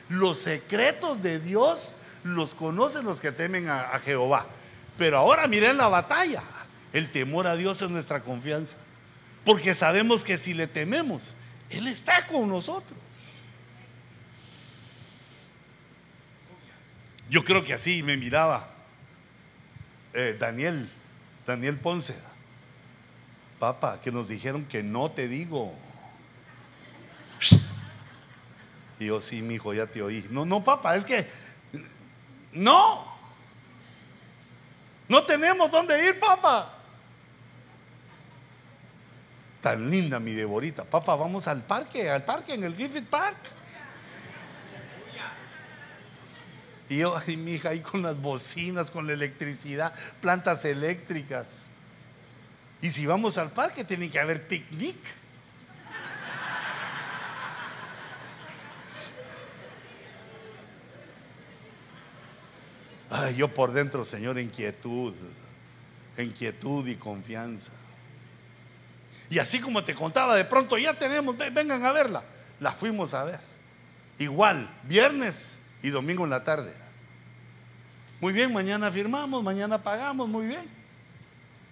Los secretos de Dios los conocen los que temen a Jehová. Pero ahora miren la batalla. El temor a Dios es nuestra confianza. Porque sabemos que si le tememos, Él está con nosotros. Yo creo que así me miraba eh, Daniel, Daniel Ponce. Papá, que nos dijeron que no te digo. Y yo, sí, mi hijo, ya te oí. No, no, papá, es que no. No tenemos dónde ir, papá tan linda mi Deborita. Papá, vamos al parque, al parque, en el Griffith Park. Y yo, ay, mi hija, ahí con las bocinas, con la electricidad, plantas eléctricas. Y si vamos al parque, tiene que haber picnic. Ay, yo por dentro, Señor, inquietud, inquietud y confianza. Y así como te contaba, de pronto ya tenemos, vengan a verla. La fuimos a ver. Igual, viernes y domingo en la tarde. Muy bien, mañana firmamos, mañana pagamos, muy bien.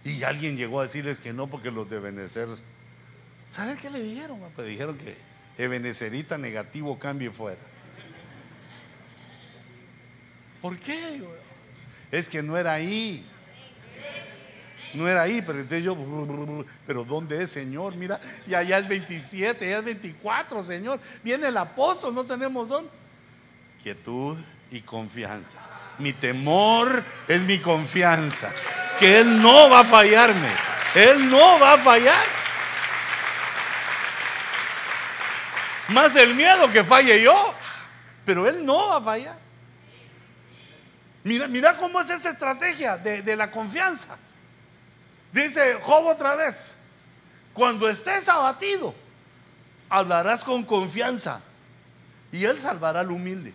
Y alguien llegó a decirles que no porque los de Benecer. ¿Saben qué le dijeron? Pues dijeron que Ebenecerita negativo cambie fuera. ¿Por qué? Es que no era ahí. No era ahí, pero entonces yo, pero ¿dónde es, Señor? Mira, y allá es 27, ya es 24, Señor. Viene el apóstol, no tenemos dónde. Quietud y confianza. Mi temor es mi confianza. Que Él no va a fallarme. Él no va a fallar. Más el miedo que falle yo. Pero Él no va a fallar. Mira, mira cómo es esa estrategia de, de la confianza. Dice Job otra vez, cuando estés abatido, hablarás con confianza y Él salvará al humilde.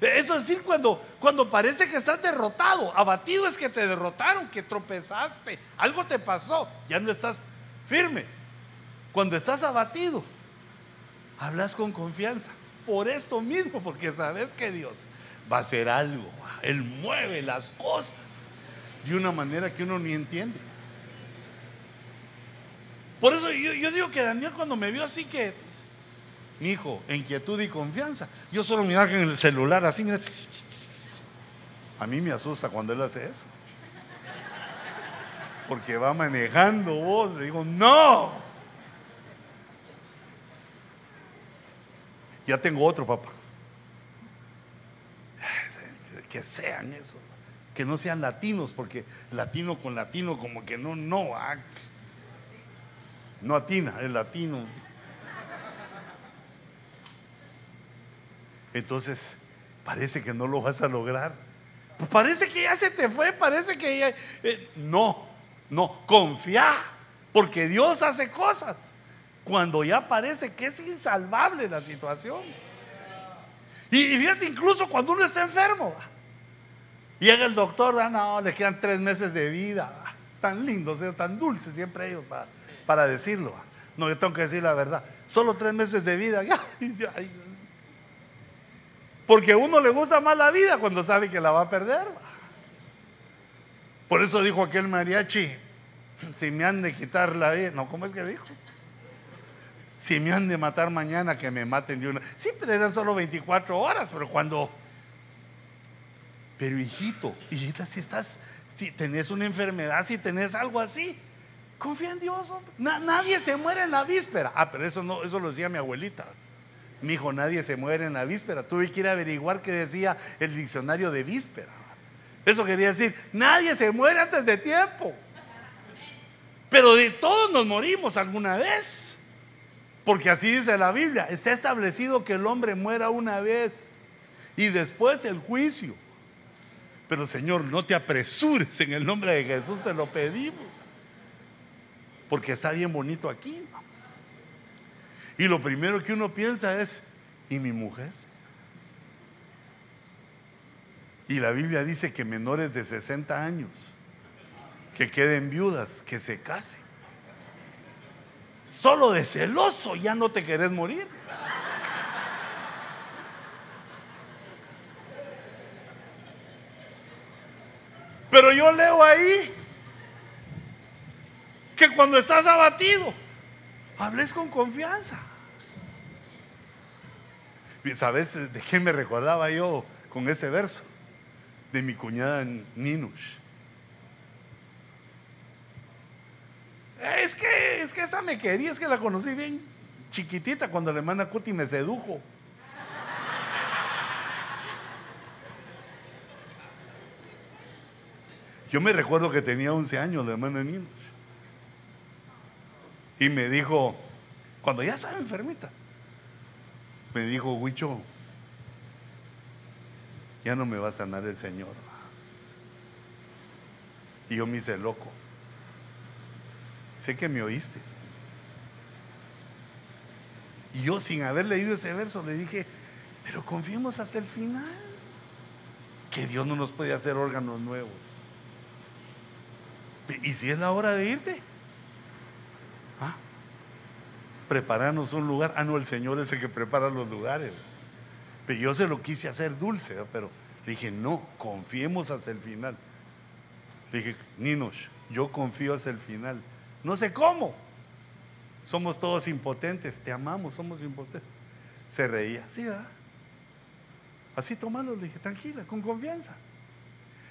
Eso es decir, cuando, cuando parece que estás derrotado, abatido es que te derrotaron, que tropezaste, algo te pasó, ya no estás firme. Cuando estás abatido, hablas con confianza. Por esto mismo, porque sabes que Dios va a hacer algo. Él mueve las cosas de una manera que uno ni entiende. Por eso yo, digo que Daniel cuando me vio así que, mi hijo, inquietud y confianza, yo solo miraba en el celular así, mira, a mí me asusta cuando él hace eso. Porque va manejando vos, le digo, no. Ya tengo otro, papá. Que sean esos que no sean latinos, porque latino con latino como que no, no, ah, no atina, es latino. Entonces, parece que no lo vas a lograr. Parece que ya se te fue, parece que ya... Eh, no, no, confía, porque Dios hace cosas cuando ya parece que es insalvable la situación. Y, y fíjate, incluso cuando uno está enfermo, Llega el doctor, ah, no, le quedan tres meses de vida. Tan lindos, tan dulces siempre ellos para, para decirlo. No, yo tengo que decir la verdad. Solo tres meses de vida. Porque uno le gusta más la vida cuando sabe que la va a perder. Por eso dijo aquel mariachi, si me han de quitar la vida, no, ¿cómo es que dijo? Si me han de matar mañana, que me maten de una. Pero eran solo 24 horas, pero cuando pero hijito, hijita, si estás, si tenés una enfermedad, si tenés algo así, Confía en Dios, nadie se muere en la víspera. Ah, pero eso no, eso lo decía mi abuelita. Mi hijo, nadie se muere en la víspera. Tuve que ir a averiguar qué decía el diccionario de víspera. Eso quería decir, nadie se muere antes de tiempo. Pero de todos nos morimos alguna vez. Porque así dice la Biblia. Está establecido que el hombre muera una vez y después el juicio. Pero Señor, no te apresures en el nombre de Jesús, te lo pedimos porque está bien bonito aquí. Y lo primero que uno piensa es, ¿y mi mujer? Y la Biblia dice que menores de 60 años, que queden viudas, que se casen. Solo de celoso ya no te querés morir. Pero yo leo ahí que cuando estás abatido, hables con confianza. ¿Sabes de qué me recordaba yo con ese verso? De mi cuñada Ninush. Es que, es que esa me quería, es que la conocí bien chiquitita cuando la hermana Cuti me sedujo. Yo me recuerdo que tenía 11 años la hermana Ninush. Y me dijo, cuando ya estaba enfermita, me dijo, Huicho, ya no me va a sanar el Señor. Y yo me hice loco. Sé que me oíste. Y yo sin haber leído ese verso le dije, pero confiemos hasta el final, que Dios no nos puede hacer órganos nuevos. ¿Y si es la hora de irte? prepararnos un lugar. Ah, no, el Señor es el que prepara los lugares. Pero yo se lo quise hacer dulce, pero le dije, no, confiemos hasta el final. Le dije, Ninos, yo confío hasta el final. No sé cómo. Somos todos impotentes, te amamos, somos impotentes. Se reía, sí, ¿verdad? Así tomando, le dije, tranquila, con confianza.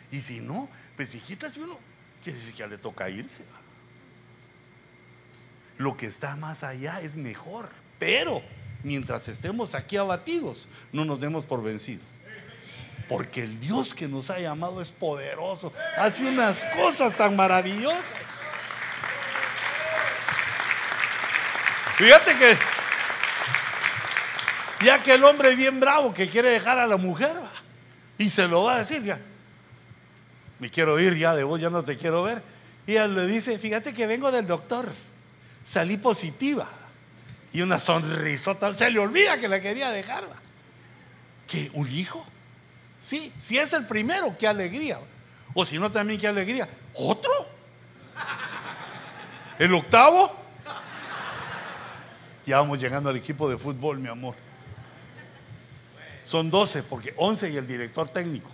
Y si no, pues hijita, si uno quiere decir que ya le toca irse. Lo que está más allá es mejor. Pero mientras estemos aquí abatidos, no nos demos por vencidos. Porque el Dios que nos ha llamado es poderoso. Hace unas cosas tan maravillosas. Fíjate que ya que el hombre bien bravo que quiere dejar a la mujer y se lo va a decir ya me quiero ir ya de vos ya no te quiero ver y él le dice fíjate que vengo del doctor salí positiva. Y una sonrisota, se le olvida que la quería dejar. ¿Qué? ¿Un hijo? Sí, si es el primero, qué alegría. O si no, también qué alegría. ¿Otro? ¿El octavo? Ya vamos llegando al equipo de fútbol, mi amor. Son 12, porque 11 y el director técnico.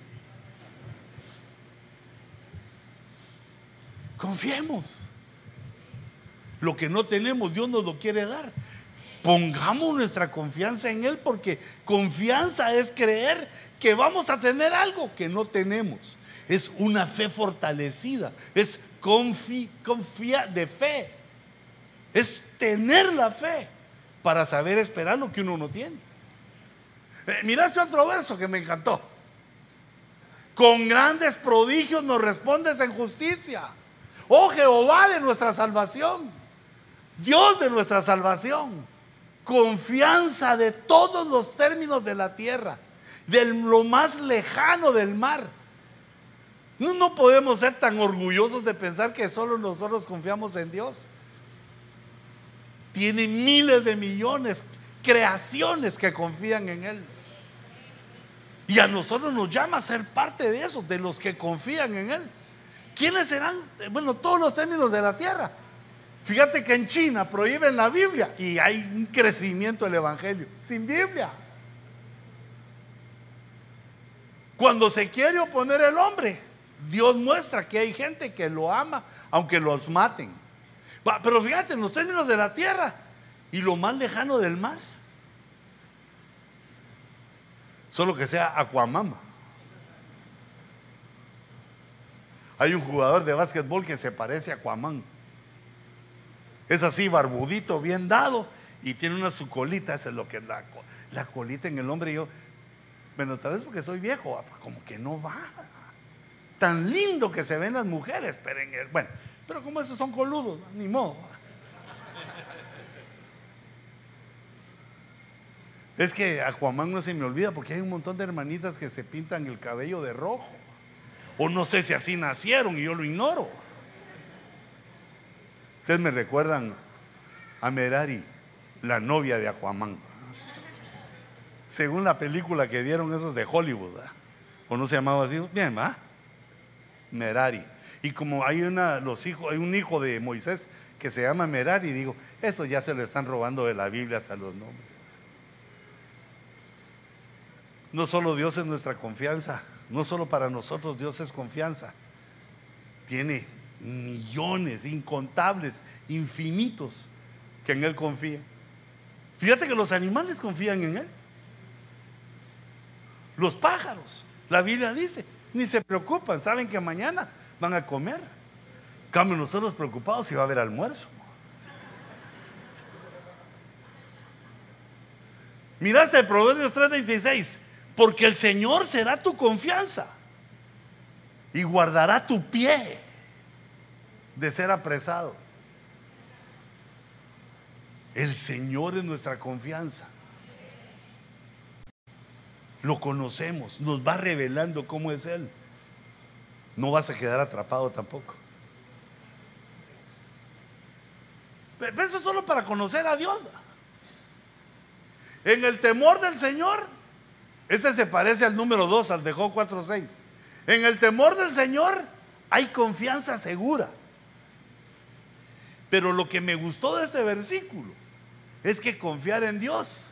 Confiemos. Lo que no tenemos, Dios nos lo quiere dar. Pongamos nuestra confianza en Él porque confianza es creer que vamos a tener algo que no tenemos. Es una fe fortalecida, es confiar de fe. Es tener la fe para saber esperar lo que uno no tiene. Eh, miraste otro verso que me encantó. Con grandes prodigios nos respondes en justicia. Oh Jehová de nuestra salvación. Dios de nuestra salvación, confianza de todos los términos de la tierra, de lo más lejano del mar. No, no podemos ser tan orgullosos de pensar que solo nosotros confiamos en Dios. Tiene miles de millones, creaciones que confían en Él. Y a nosotros nos llama a ser parte de eso, de los que confían en Él. ¿Quiénes serán? Bueno, todos los términos de la tierra. Fíjate que en China prohíben la Biblia y hay un crecimiento del Evangelio sin Biblia. Cuando se quiere oponer el hombre, Dios muestra que hay gente que lo ama aunque los maten. Pero fíjate, en los términos de la tierra y lo más lejano del mar. Solo que sea Aquamama. Hay un jugador de básquetbol que se parece a Aquaman. Es así, barbudito, bien dado, y tiene una su colita, esa es lo que es la, colita en el hombre. Y yo, bueno, tal vez porque soy viejo, ah, pues como que no va. Tan lindo que se ven las mujeres, pero en el, bueno, pero como esos son coludos, ni modo. Es que Aquaman no se me olvida porque hay un montón de hermanitas que se pintan el cabello de rojo. O no sé si así nacieron y yo lo ignoro. Ustedes me recuerdan a Merari, la novia de Aquaman. Según la película que dieron esos de Hollywood. ¿O no se llamaba así? Bien, ¿va? Merari. Y como hay, una, los hijos, hay un hijo de Moisés que se llama Merari, digo, eso ya se lo están robando de la Biblia a los nombres. No solo Dios es nuestra confianza, no solo para nosotros Dios es confianza. Tiene millones, incontables, infinitos que en Él confían. Fíjate que los animales confían en Él. Los pájaros, la Biblia dice, ni se preocupan, saben que mañana van a comer. Cambio nosotros preocupados si va a haber almuerzo. Miraste el Proverbios 3:26 porque el Señor será tu confianza y guardará tu pie de ser apresado. El Señor es nuestra confianza. Lo conocemos, nos va revelando cómo es Él. No vas a quedar atrapado tampoco. Pero eso solo para conocer a Dios. En el temor del Señor ese se parece al número 2, al de Job 4.6. En el temor del Señor hay confianza segura. Pero lo que me gustó de este versículo es que confiar en Dios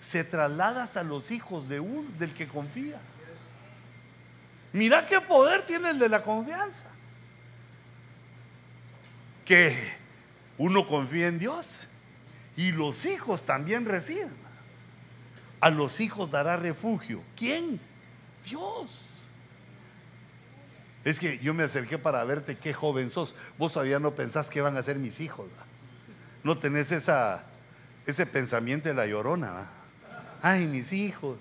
se traslada hasta los hijos de un, del que confía. Mira qué poder tiene el de la confianza. Que uno confía en Dios y los hijos también reciben a los hijos dará refugio. ¿Quién? Dios. Es que yo me acerqué para verte qué joven sos. Vos todavía no pensás que van a ser mis hijos. No tenés esa, ese pensamiento de la llorona. Ay, mis hijos.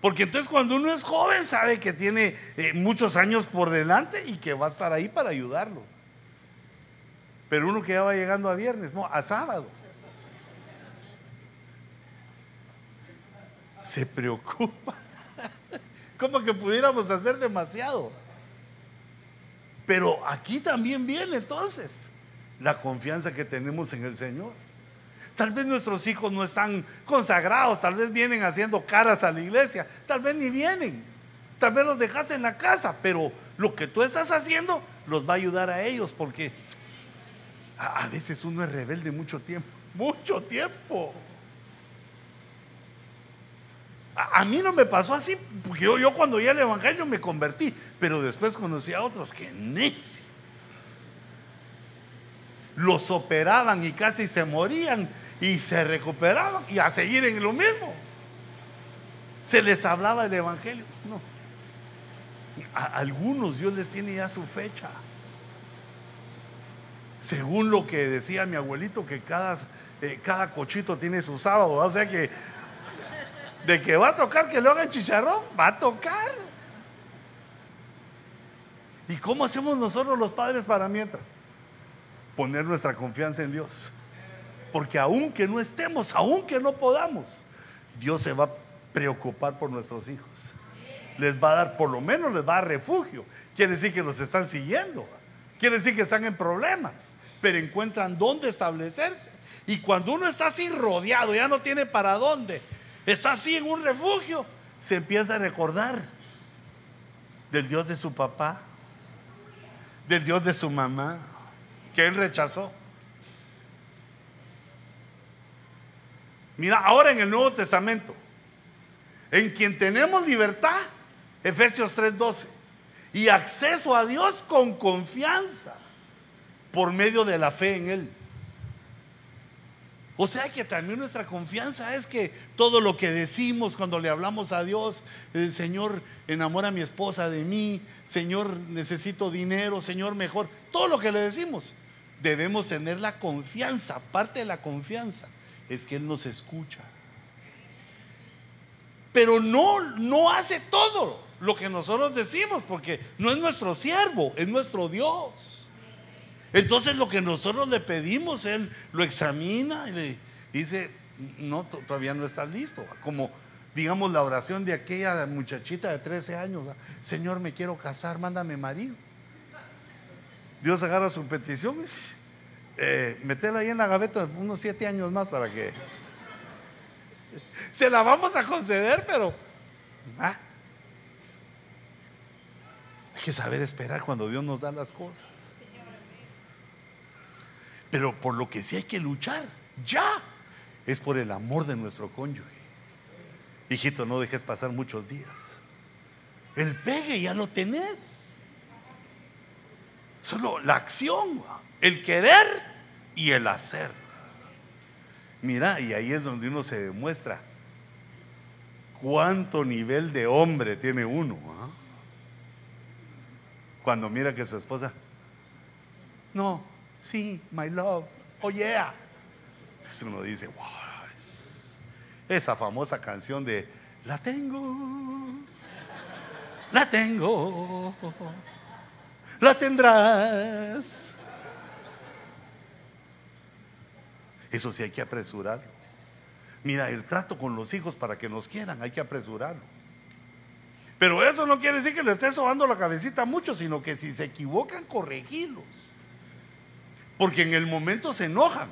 Porque entonces cuando uno es joven sabe que tiene eh, muchos años por delante y que va a estar ahí para ayudarlo. Pero uno que ya va llegando a viernes, no, a sábado. Se preocupa. Como que pudiéramos hacer demasiado. Pero aquí también viene entonces la confianza que tenemos en el Señor. Tal vez nuestros hijos no están consagrados, tal vez vienen haciendo caras a la iglesia, tal vez ni vienen, tal vez los dejas en la casa, pero lo que tú estás haciendo los va a ayudar a ellos porque a, veces uno es rebelde mucho tiempo, mucho tiempo. A, mí no me pasó así, porque yo, cuando oí el Evangelio me convertí, pero después conocí a otros que necios. Los operaban y casi se morían y se recuperaban y a seguir en lo mismo. Se les hablaba el Evangelio. No. A algunos Dios les tiene ya su fecha. Según lo que decía mi abuelito, que cada, eh, cada cochito tiene su sábado. O sea que de que va a tocar que lo hagan chicharrón, va a tocar. ¿Y cómo hacemos nosotros los padres para mientras? Poner nuestra confianza en Dios. Porque aunque no estemos, aunque no podamos, Dios se va a preocupar por nuestros hijos. Les va a dar, por lo menos les va a dar refugio. Quiere decir que los están siguiendo. Quiere decir que están en problemas, pero encuentran dónde establecerse. Y cuando uno está así rodeado, ya no tiene para dónde, está así en un refugio, se empieza a recordar del Dios de su papá, del Dios de su mamá, que él rechazó. Mira, ahora en el Nuevo Testamento, en quien tenemos libertad, Efesios 3:12, y acceso a Dios con confianza por medio de la fe en Él. O sea que también nuestra confianza es que todo lo que decimos cuando le hablamos a Dios, el Señor enamora a mi esposa de mí, Señor necesito dinero, Señor mejor, todo lo que le decimos, debemos tener la confianza, parte de la confianza es que Él nos escucha. Pero no, no hace todo lo que nosotros decimos, porque no es nuestro siervo, es nuestro Dios. Entonces lo que nosotros le pedimos, Él lo examina y le dice, no, todavía no estás listo. Como digamos la oración de aquella muchachita de 13 años, Señor, me quiero casar, mándame marido. Dios agarra su petición y dice, eh, meterla ahí en la gaveta unos siete años más para que se la vamos a conceder, pero hay que saber esperar cuando Dios nos da las cosas. Pero por lo que sí hay que luchar, ya, es por el amor de nuestro cónyuge. Hijito, no dejes pasar muchos días. El pegue ya lo tenés. Solo la acción, el querer y el hacer. Mira, y ahí es donde uno se demuestra cuánto nivel de hombre tiene uno. ¿ah? Cuando mira que su esposa, no, sí, my love, oh yeah. Entonces uno dice, wow, esa famosa canción de, la tengo, la tengo, la tendrás. Eso sí hay que apresurarlo. Mira, el trato con los hijos para que nos quieran, hay que apresurarlo. Pero eso no quiere decir que le estés sobando la cabecita mucho, sino que si se equivocan, corregirlos. Porque en el momento se enojan.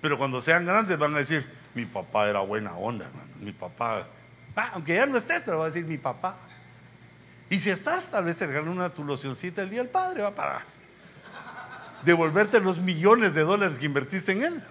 Pero cuando sean grandes van a decir, mi papá era buena onda, hermano. Mi papá, aunque ya no estés, pero va a decir mi papá. Y si estás, tal vez te regalan una tu locioncita el día del padre, va para devolverte los millones de dólares que invertiste en él.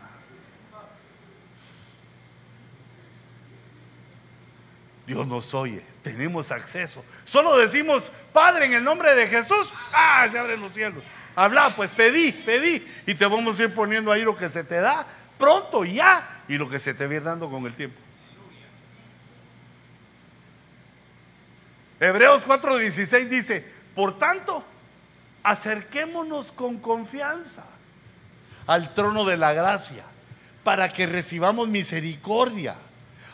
Dios nos oye, tenemos acceso. Solo decimos, Padre, en el nombre de Jesús, ah, se abren los cielos. Habla, pues pedí, pedí. Y te vamos a ir poniendo ahí lo que se te da pronto, ya, y lo que se te viene dando con el tiempo. Hebreos 4:16 dice, por tanto, acerquémonos con confianza al trono de la gracia para que recibamos misericordia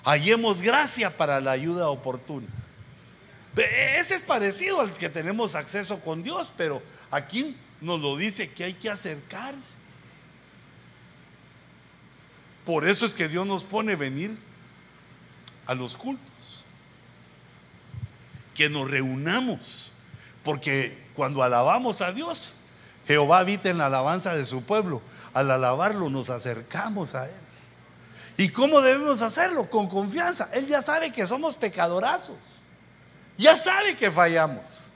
hallemos gracia para la ayuda oportuna. Ese es parecido al que tenemos acceso con Dios, pero aquí nos lo dice que hay que acercarse. Por eso es que Dios nos pone venir a los cultos, que nos reunamos, porque cuando alabamos a Dios, Jehová habita en la alabanza de su pueblo. Al alabarlo nos acercamos a Él. ¿Y cómo debemos hacerlo? Con confianza. Él ya sabe que somos pecadorazos. Ya sabe que fallamos.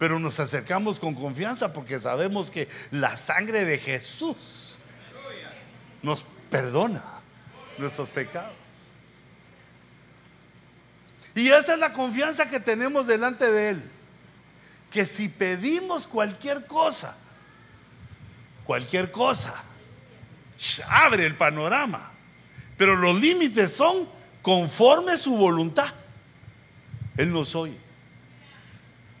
Pero nos acercamos con confianza porque sabemos que la sangre de Jesús nos perdona nuestros pecados. Y esa es la confianza que tenemos delante de Él. Que si pedimos cualquier cosa, cualquier cosa, abre el panorama. Pero los límites son conforme su voluntad. Él nos oye.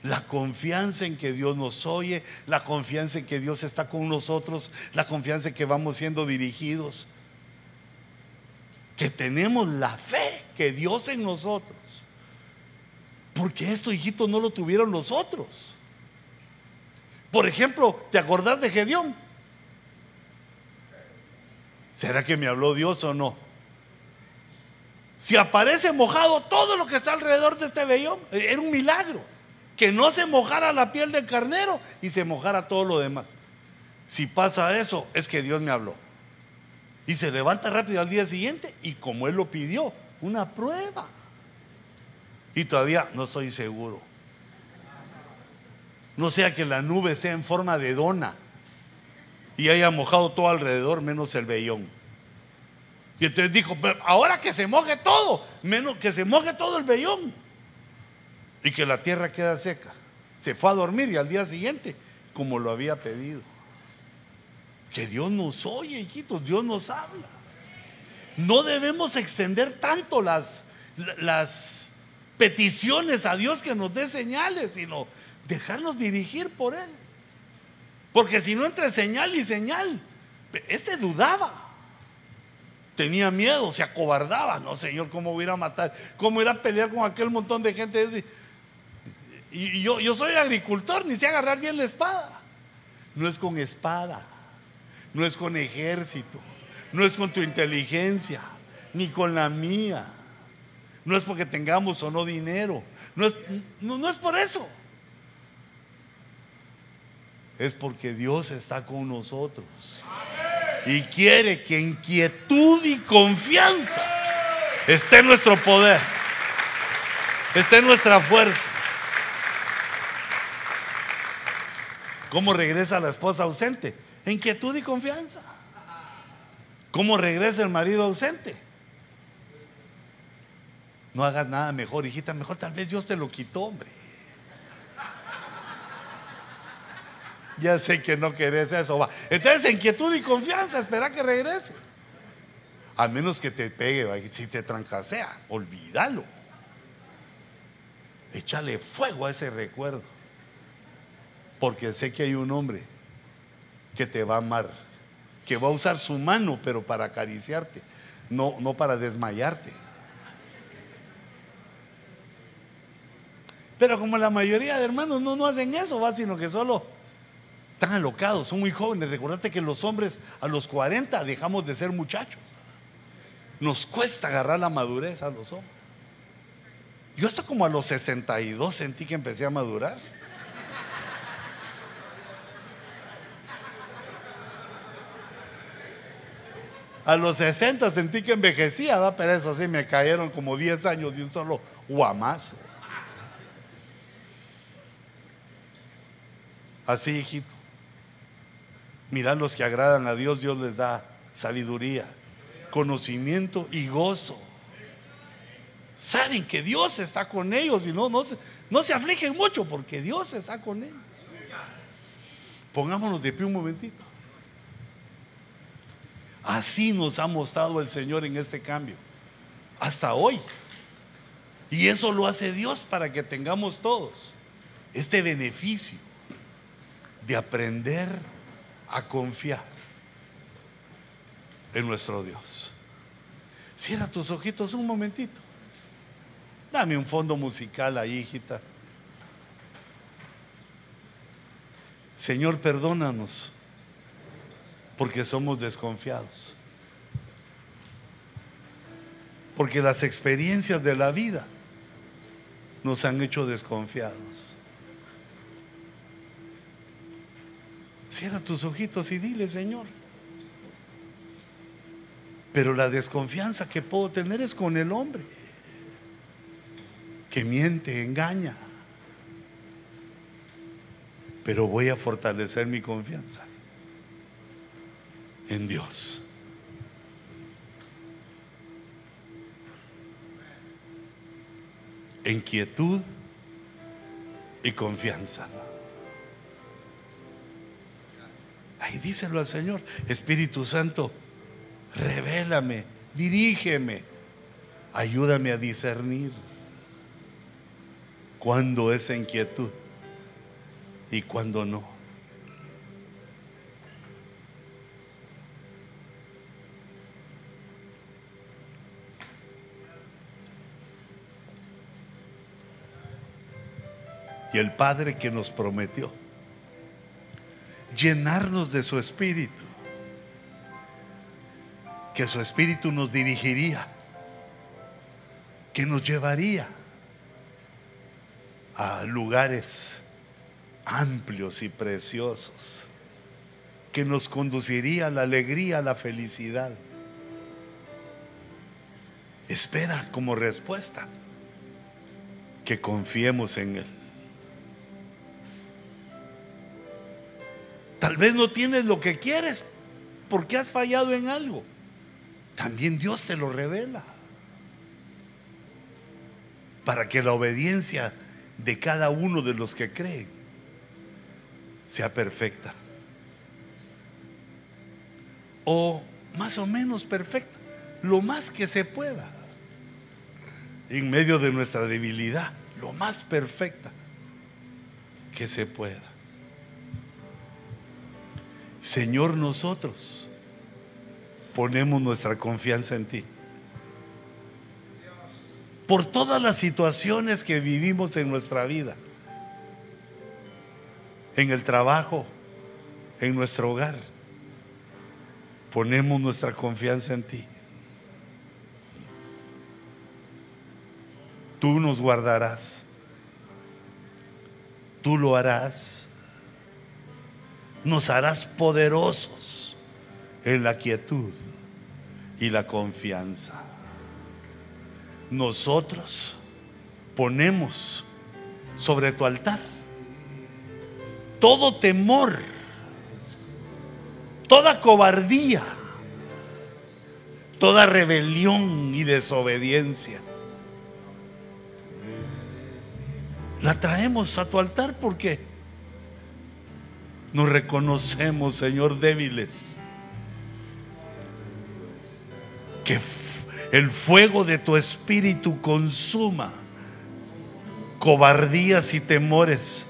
La confianza en que Dios nos oye, la confianza en que Dios está con nosotros, la confianza en que vamos siendo dirigidos. Que tenemos la fe que Dios en nosotros. Porque esto, hijito, no lo tuvieron los otros. Por ejemplo, ¿te acordás de Gedeón? ¿Será que me habló Dios o no? Si aparece mojado todo lo que está alrededor de este vellón, era un milagro. Que no se mojara la piel del carnero y se mojara todo lo demás. Si pasa eso, es que Dios me habló. Y se levanta rápido al día siguiente y como Él lo pidió, una prueba. Y todavía no estoy seguro. No sea que la nube sea en forma de dona y haya mojado todo alrededor menos el vellón. Y entonces dijo, ahora que se moje todo, menos que se moje todo el vellón. Y que la tierra queda seca. Se fue a dormir y al día siguiente, como lo había pedido. Que Dios nos oye, hijitos, Dios nos habla. No debemos extender tanto las, las peticiones a Dios que nos dé señales, sino dejarnos dirigir por Él. Porque si no entre señal y señal, este dudaba. Tenía miedo, se acobardaba. No, Señor, ¿cómo voy a ir a matar? ¿Cómo ir a pelear con aquel montón de gente? Y yo, yo soy agricultor, ni sé agarrar bien la espada. No es con espada, no es con ejército, no es con tu inteligencia, ni con la mía. No es porque tengamos o no dinero, no es, no es por eso. Es porque Dios está con nosotros. Y quiere que en quietud y confianza esté nuestro poder, esté nuestra fuerza. ¿Cómo regresa la esposa ausente? En quietud y confianza. ¿Cómo regresa el marido ausente? No hagas nada mejor, hijita, mejor tal vez Dios te lo quitó, hombre. Ya sé que no querés eso, va. Entonces, en quietud y confianza, espera que regrese. A menos que te pegue, si te trancasea, olvídalo. Échale fuego a ese recuerdo. Porque sé que hay un hombre que te va a amar, que va a usar su mano, pero para acariciarte, no, no para desmayarte. Pero como la mayoría de hermanos no, no hacen eso, va, sino que solo están alocados, son muy jóvenes. Recordate que los hombres a los 40 dejamos de ser muchachos. Nos cuesta agarrar la madurez a los hombres. Yo hasta como a los 62 sentí que empecé a madurar. A los 60 sentí que envejecía, pero eso sí, me cayeron como 10 años de un solo guamazo. Así, hijito. Mirad los que agradan a Dios, Dios les da sabiduría, conocimiento y gozo. Saben que Dios está con ellos y no, no, se, no se afligen mucho porque Dios está con ellos. Pongámonos de pie un momentito. Así nos ha mostrado el Señor en este cambio. Hasta hoy. Y eso lo hace Dios para que tengamos todos este beneficio de aprender a confiar en nuestro Dios. Cierra tus ojitos un momentito. Dame un fondo musical ahí, hijita. Señor, perdónanos porque somos desconfiados. Porque las experiencias de la vida nos han hecho desconfiados. Cierra tus ojitos y dile, Señor. Pero la desconfianza que puedo tener es con el hombre, que miente, engaña. Pero voy a fortalecer mi confianza en Dios. En quietud y confianza. Ahí díselo al Señor, Espíritu Santo, revélame, dirígeme, ayúdame a discernir cuando es inquietud y cuando no. Y el Padre que nos prometió llenarnos de su espíritu, que su espíritu nos dirigiría, que nos llevaría a lugares amplios y preciosos, que nos conduciría a la alegría, a la felicidad. Espera como respuesta que confiemos en Él. Tal vez no tienes lo que quieres porque has fallado en algo. También Dios te lo revela. Para que la obediencia de cada uno de los que creen sea perfecta. O más o menos perfecta. Lo más que se pueda. En medio de nuestra debilidad. Lo más perfecta que se pueda. Señor, nosotros ponemos nuestra confianza en ti. Por todas las situaciones que vivimos en nuestra vida, en el trabajo, en nuestro hogar, ponemos nuestra confianza en ti. Tú nos guardarás. Tú lo harás. Nos harás poderosos en la quietud y la confianza. Nosotros ponemos sobre tu altar todo temor, toda cobardía, toda rebelión y desobediencia la traemos a tu altar porque nos reconocemos, Señor, débiles. Que el fuego de tu espíritu consuma cobardías y temores.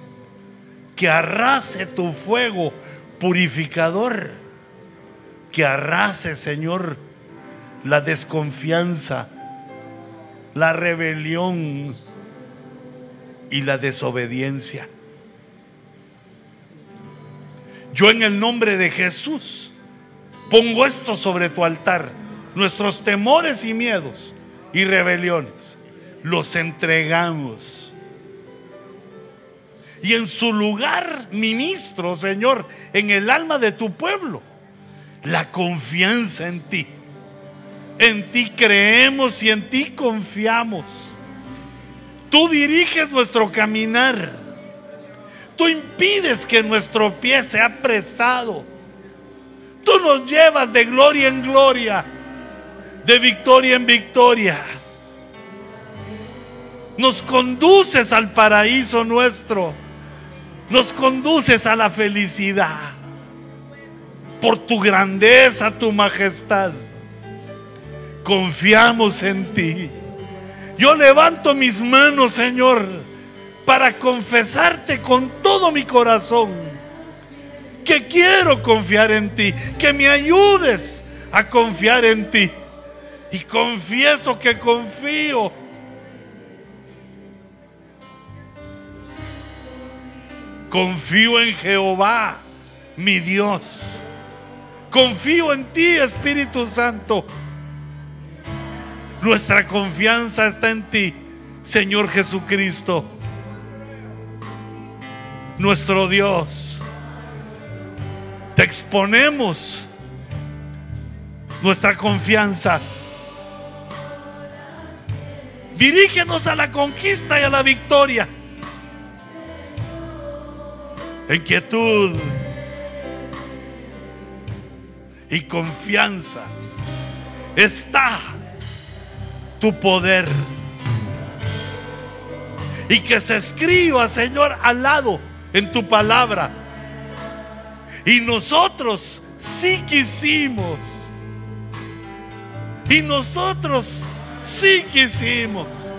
Que arrase tu fuego purificador. Que arrase, Señor, la desconfianza, la rebelión y la desobediencia. Yo en el nombre de Jesús pongo esto sobre tu altar, nuestros temores y miedos y rebeliones, los entregamos. Y en su lugar, ministro, Señor, en el alma de tu pueblo, la confianza en ti. En ti creemos y en ti confiamos. Tú diriges nuestro caminar. Tú impides que nuestro pie sea apresado. Tú nos llevas de gloria en gloria, de victoria en victoria. Nos conduces al paraíso nuestro. Nos conduces a la felicidad. Por tu grandeza, tu majestad. Confiamos en ti. Yo levanto mis manos, Señor, para confesarte con todo mi corazón que quiero confiar en ti, que me ayudes a confiar en ti. Y confieso que confío. Confío en Jehová, mi Dios. Confío en ti, Espíritu Santo. Nuestra confianza está en ti, Señor Jesucristo, nuestro Dios. Te exponemos nuestra confianza. Dirígenos a la conquista y a la victoria. En quietud y confianza está tu poder. Y que se escriba, Señor, al lado en tu palabra. Y nosotros sí quisimos. Y nosotros sí quisimos.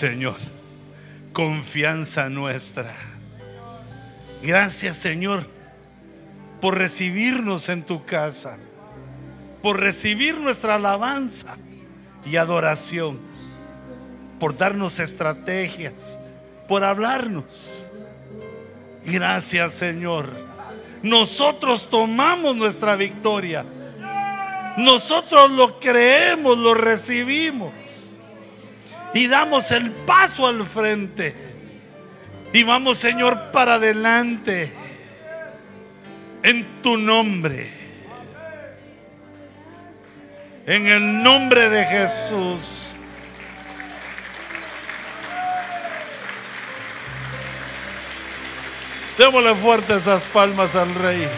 Señor. Confianza nuestra. Gracias, Señor, por recibirnos en tu casa, por recibir nuestra alabanza y adoración, por darnos estrategias, por hablarnos. Gracias, Señor. Nosotros tomamos nuestra victoria. Nosotros lo creemos, lo recibimos y damos el paso al frente. Y vamos, Señor, para adelante. En tu nombre. En el nombre de Jesús. Démosle fuerte esas palmas al Rey.